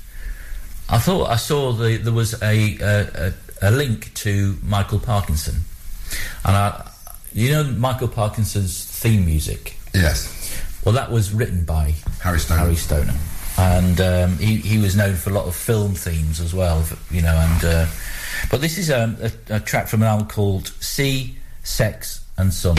I thought I saw the there was a a, a, link to Michael Parkinson, and I, you know, Michael Parkinson's theme music. Yes. Well, that was written by Harry Stoner. Harry Stoneham. And um, he, he was known for a lot of film themes as well, you know. And uh, but this is um, a, a track from an album called Sea, Sex and Sun.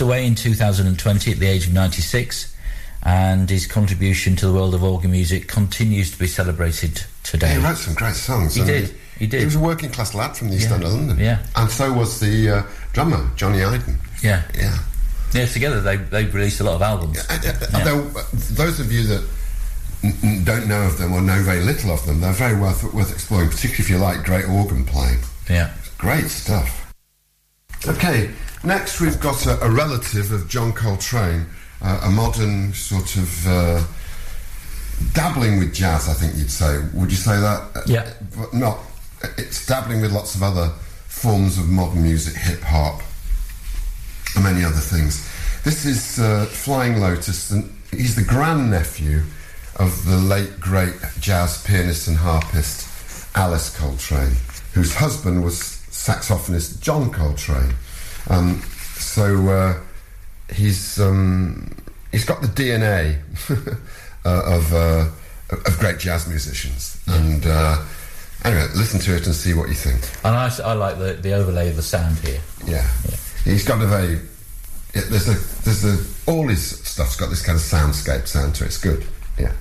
Passed away in 2020 at the age of 96, and his contribution to the world of organ music continues to be celebrated today. He wrote some great songs. He did, he did. He was a working class lad from the East Yeah. End of London. Yeah. And so was the uh, drummer, Johnny Iden. Yeah. Yeah. Yeah, together they they released a lot of albums. Uh, uh, uh, those of you that n- n- don't know of them or know very little of them, they're very worth, worth exploring, particularly if you like great organ playing. Yeah. Great stuff. Okay, next we've got a, a relative of John Coltrane, uh, a modern sort of uh, dabbling with jazz, I think you'd say. Would you say that? Uh, Yeah. But not. It's dabbling with lots of other forms of modern music, hip hop, and many other things. This is uh, Flying Lotus, and he's the grandnephew of the late great jazz pianist and harpist Alice Coltrane, whose husband was saxophonist John Coltrane. Um, so uh, he's um, he's got the DNA uh, of uh, of great jazz musicians, and uh, anyway, listen to it and see what you think. And I, I like the, the overlay of the sound here. Yeah. He's got a very. yeah, there's a. There's a. All his stuff's got this kind of soundscape sound to it. It's good. Yeah.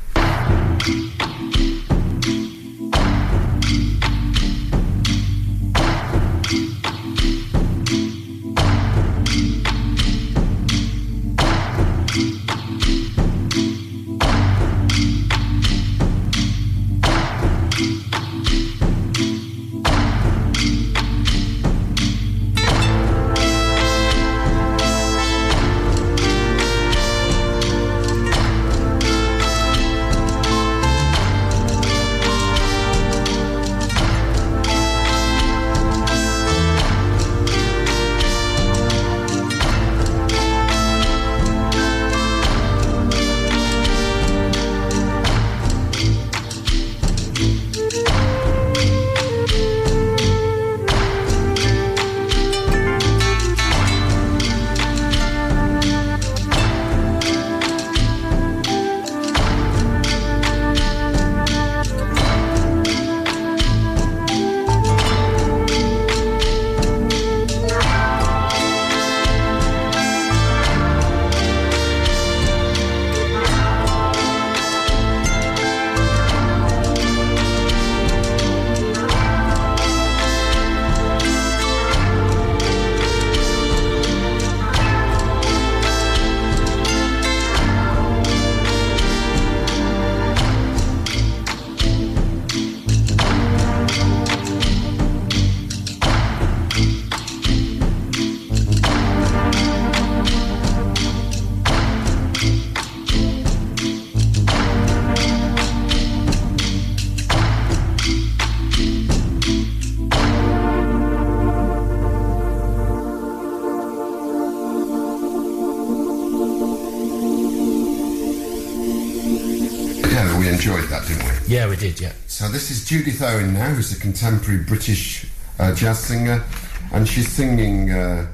Now, who's a contemporary British uh, jazz singer, and she's singing uh,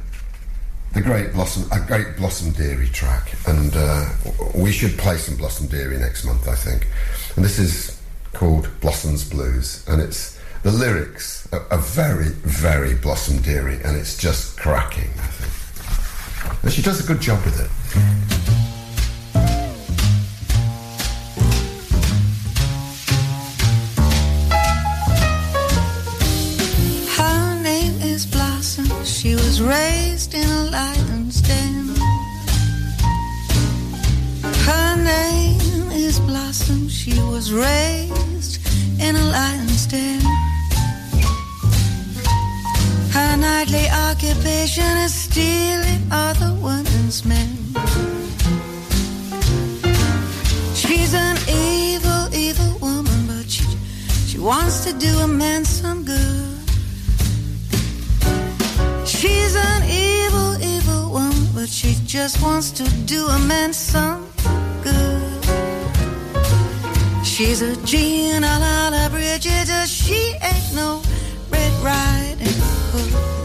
the great Blossom, a great Blossom Dearie track, and uh, we should play some Blossom Dearie next month, I think. And this is called Blossom's Blues, and it's the lyrics are, are very, very Blossom Dearie, and it's just cracking, I think. And she does a good job with it. Her was raised in a lion's den. Her name is Blossom. She was raised in a lion's den. Her nightly occupation is stealing other women's men. She's an evil, evil woman, but she, she wants to do a man some good. She's an evil, evil one, but she just wants to do a man some good. She's a Gina Lollobrigida, she ain't no Red Riding Hood.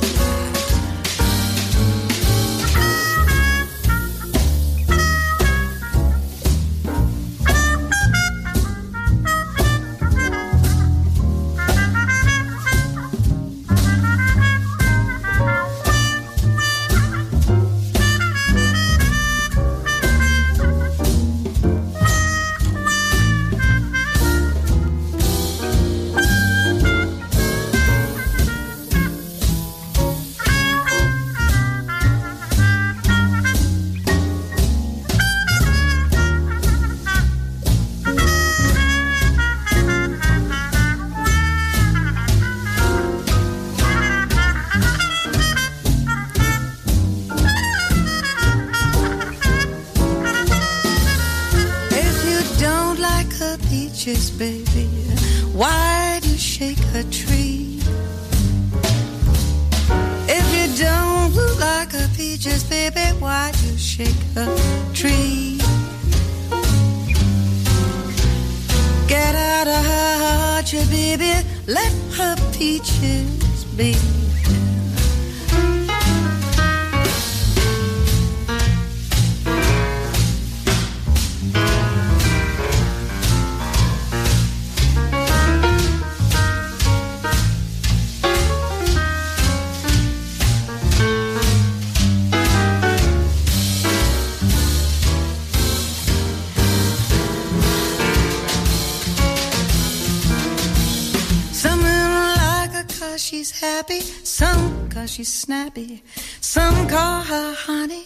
She's snappy, some call her honey,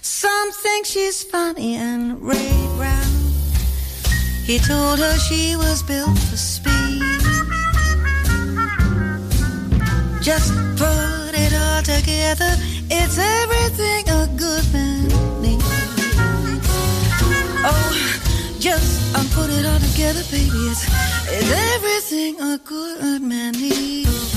some think she's funny and Ray Brown. He told her she was built for speed. Just put it all together, it's everything a good man needs. Oh, just um, put it all together, baby. It's, it's everything a good man needs.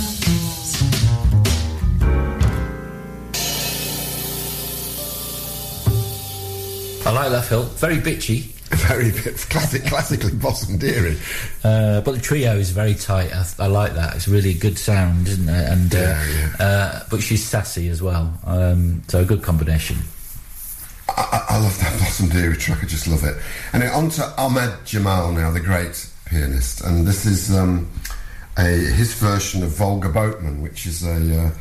I like that, Phil. Very bitchy. Very bit classic, classically Bosom Dearie. Uh, but the trio is very tight. I, I like that. It's really a good sound, isn't it? And uh, Yeah, Uh, but she's sassy as well. Um, so a good combination. I, I love that Bosom Dearie track. I just love it. And on to Ahmad Jamal now, the great pianist, and this is um, a his version of Volga Boatman, which is a uh,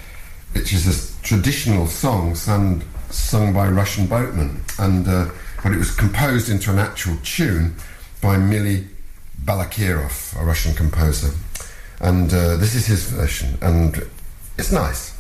which is a traditional song sung sung by Russian boatmen, and uh, but it was composed into an actual tune by Mily Balakirev, a Russian composer, and uh, this is his version, and it's nice.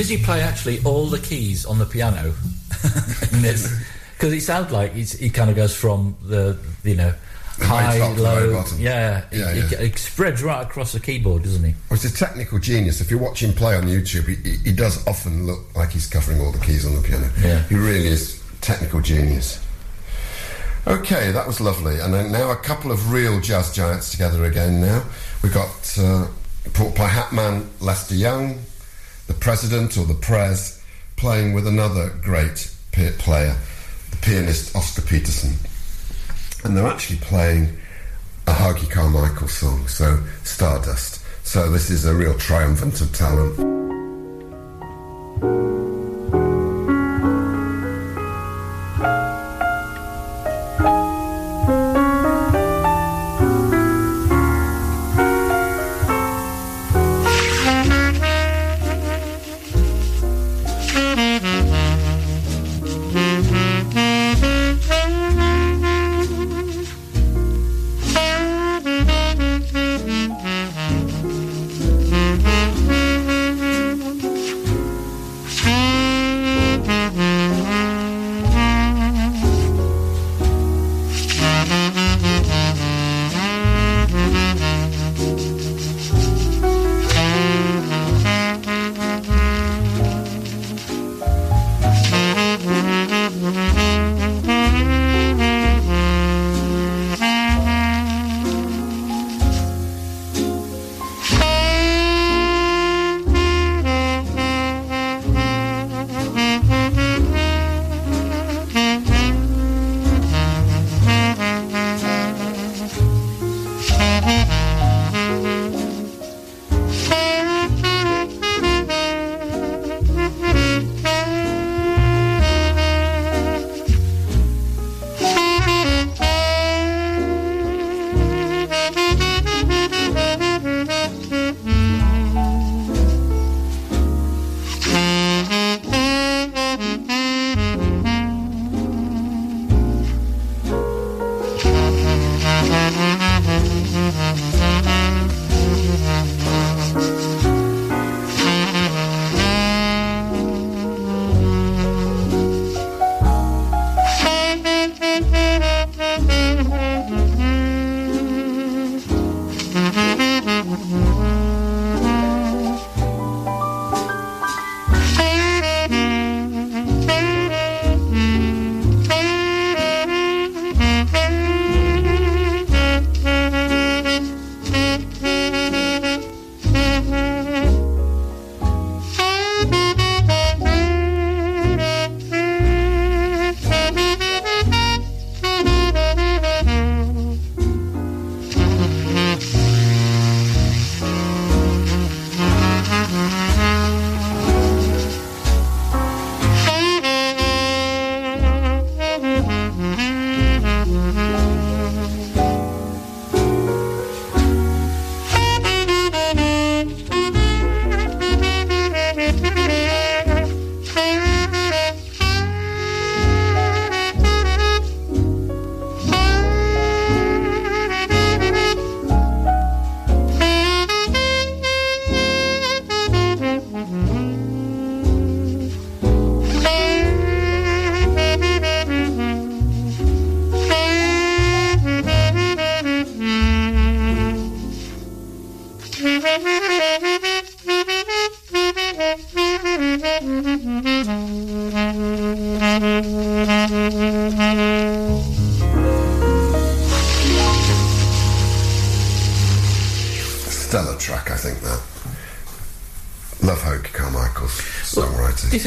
Does he play actually all the keys on the piano in this? Because it sounds like he kind of goes from the you know The high high, top the low, bottom. yeah, Yeah, it, yeah. It, it spreads right across the keyboard, doesn't he? Well, he's a technical genius. If you watch him play on YouTube, he, he, does often look like he's covering all the keys on the piano. Yeah. He really is technical genius. Okay, that was lovely. And then now a couple of real jazz giants together again now. We've got uh, Pork Pie Hatman Lester Young, the President or the Prez, playing with another great player, the pianist Oscar Peterson. And they're actually playing a Hoagy Carmichael song, so Stardust. So this is a real triumphant of talent.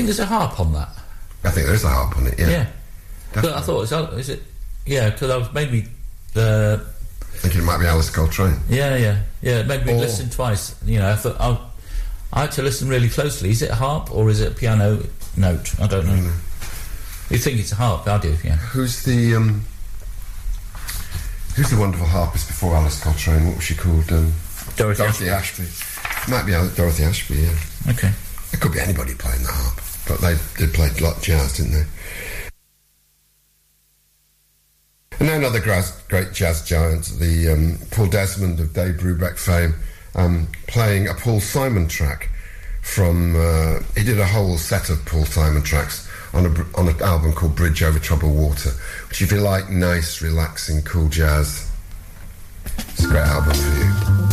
Think there's a harp on that? I think there is a harp on it, yeah. Yeah. But I thought, is, that, is it? Yeah, because I was maybe. Uh, thinking it might be Alice Coltrane. Yeah, yeah, yeah. It made me Or- listen twice. You know, I thought I, I had to listen really closely. Is it a harp or is it a piano note? I don't know. You think it's a harp? I do. Yeah. Who's the um, Who's the wonderful harpist before Alice Coltrane? What was she called? Um, Dorothy, Ashby. Might be Dorothy Ashby. Yeah. Okay. It could be anybody playing the harp, but they did play a lot of jazz, didn't they? And then another great jazz giant, the um, Paul Desmond of Dave Brubeck fame, um, playing a Paul Simon track from. Uh, he did a whole set of Paul Simon tracks on a on an album called Bridge Over Troubled Water, which if you like nice, relaxing, cool jazz, it's a great album for you.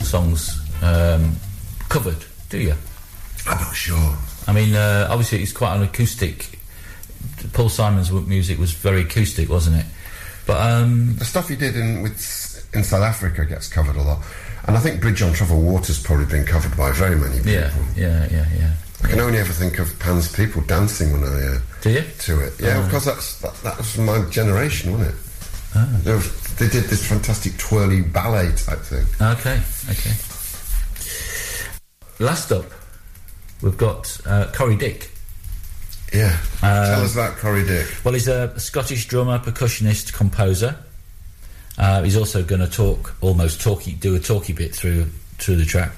Songs um, covered, do you? I'm not sure. I mean, uh, obviously it's quite an acoustic. Paul Simon's music was very acoustic, wasn't it? But um, The stuff he did in with in South Africa gets covered a lot, and I think Bridge on Troubled Water's probably been covered by very many people. yeah, yeah, yeah, yeah. I can only ever think of Pan's people dancing when I uh, Do you? to it. Yeah, Oh. because that's that, that was my generation, wasn't it? Ah. They, did this fantastic twirly ballet type thing. Okay, okay. Last up, we've got uh, Dick. Yeah. Uh, Tell us about Corrie Dick. Well, he's a Scottish drummer, percussionist, composer. Uh, he's also going to talk, almost talky, do a talky bit through through the track.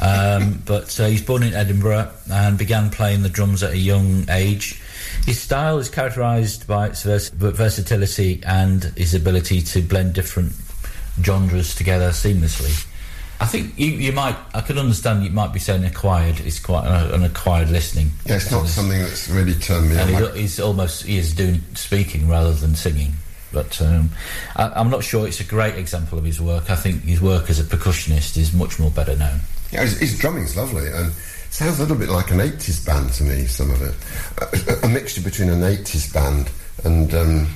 Um, but uh, he's born in Edinburgh and began playing the drums at a young age. His style is characterised by its vers- versatility and his ability to blend different genres together seamlessly. I think you, you might, I could understand you might be saying acquired. It's quite an, an acquired listening. Yeah, it's not something that's really turned me And on. he, he's almost he is doing speaking rather than singing. But um, I, I'm not sure it's a great example of his work. I think his work as a percussionist is much more better known. Yeah, his, his drumming's lovely and sounds a little bit like an 80s band to me, some of it. A, a mixture between an 80s band and um,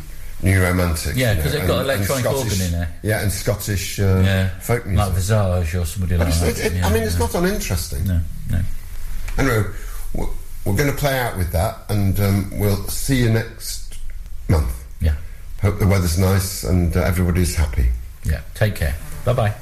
New Romantic. Yeah, you know, 'cause they've got and- and electronic Scottish- organ in there. Yeah, and Scottish uh, yeah, folk music. like Visage or somebody like it's- that. it- it- Yeah, I mean, it's yeah. not uninteresting. No, no. Anyway, we're, we're going to play out with that, and um, we'll see you next month. Yeah. Hope the weather's nice and uh, everybody's happy. Yeah. Take care. Bye bye.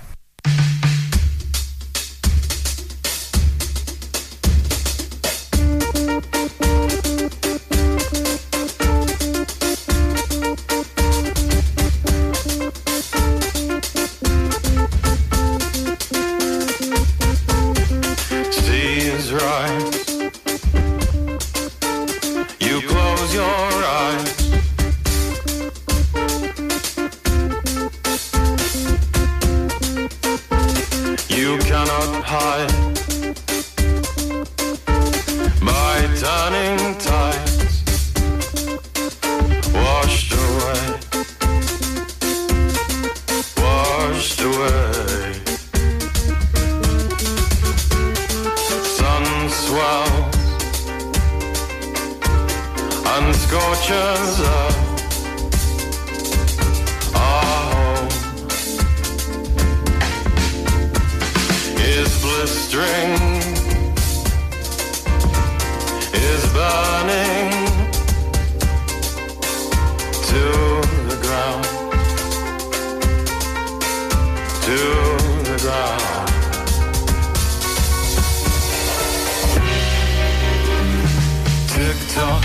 And scorches earth our home is blistering, is burning to the ground, to the ground. Tick tock,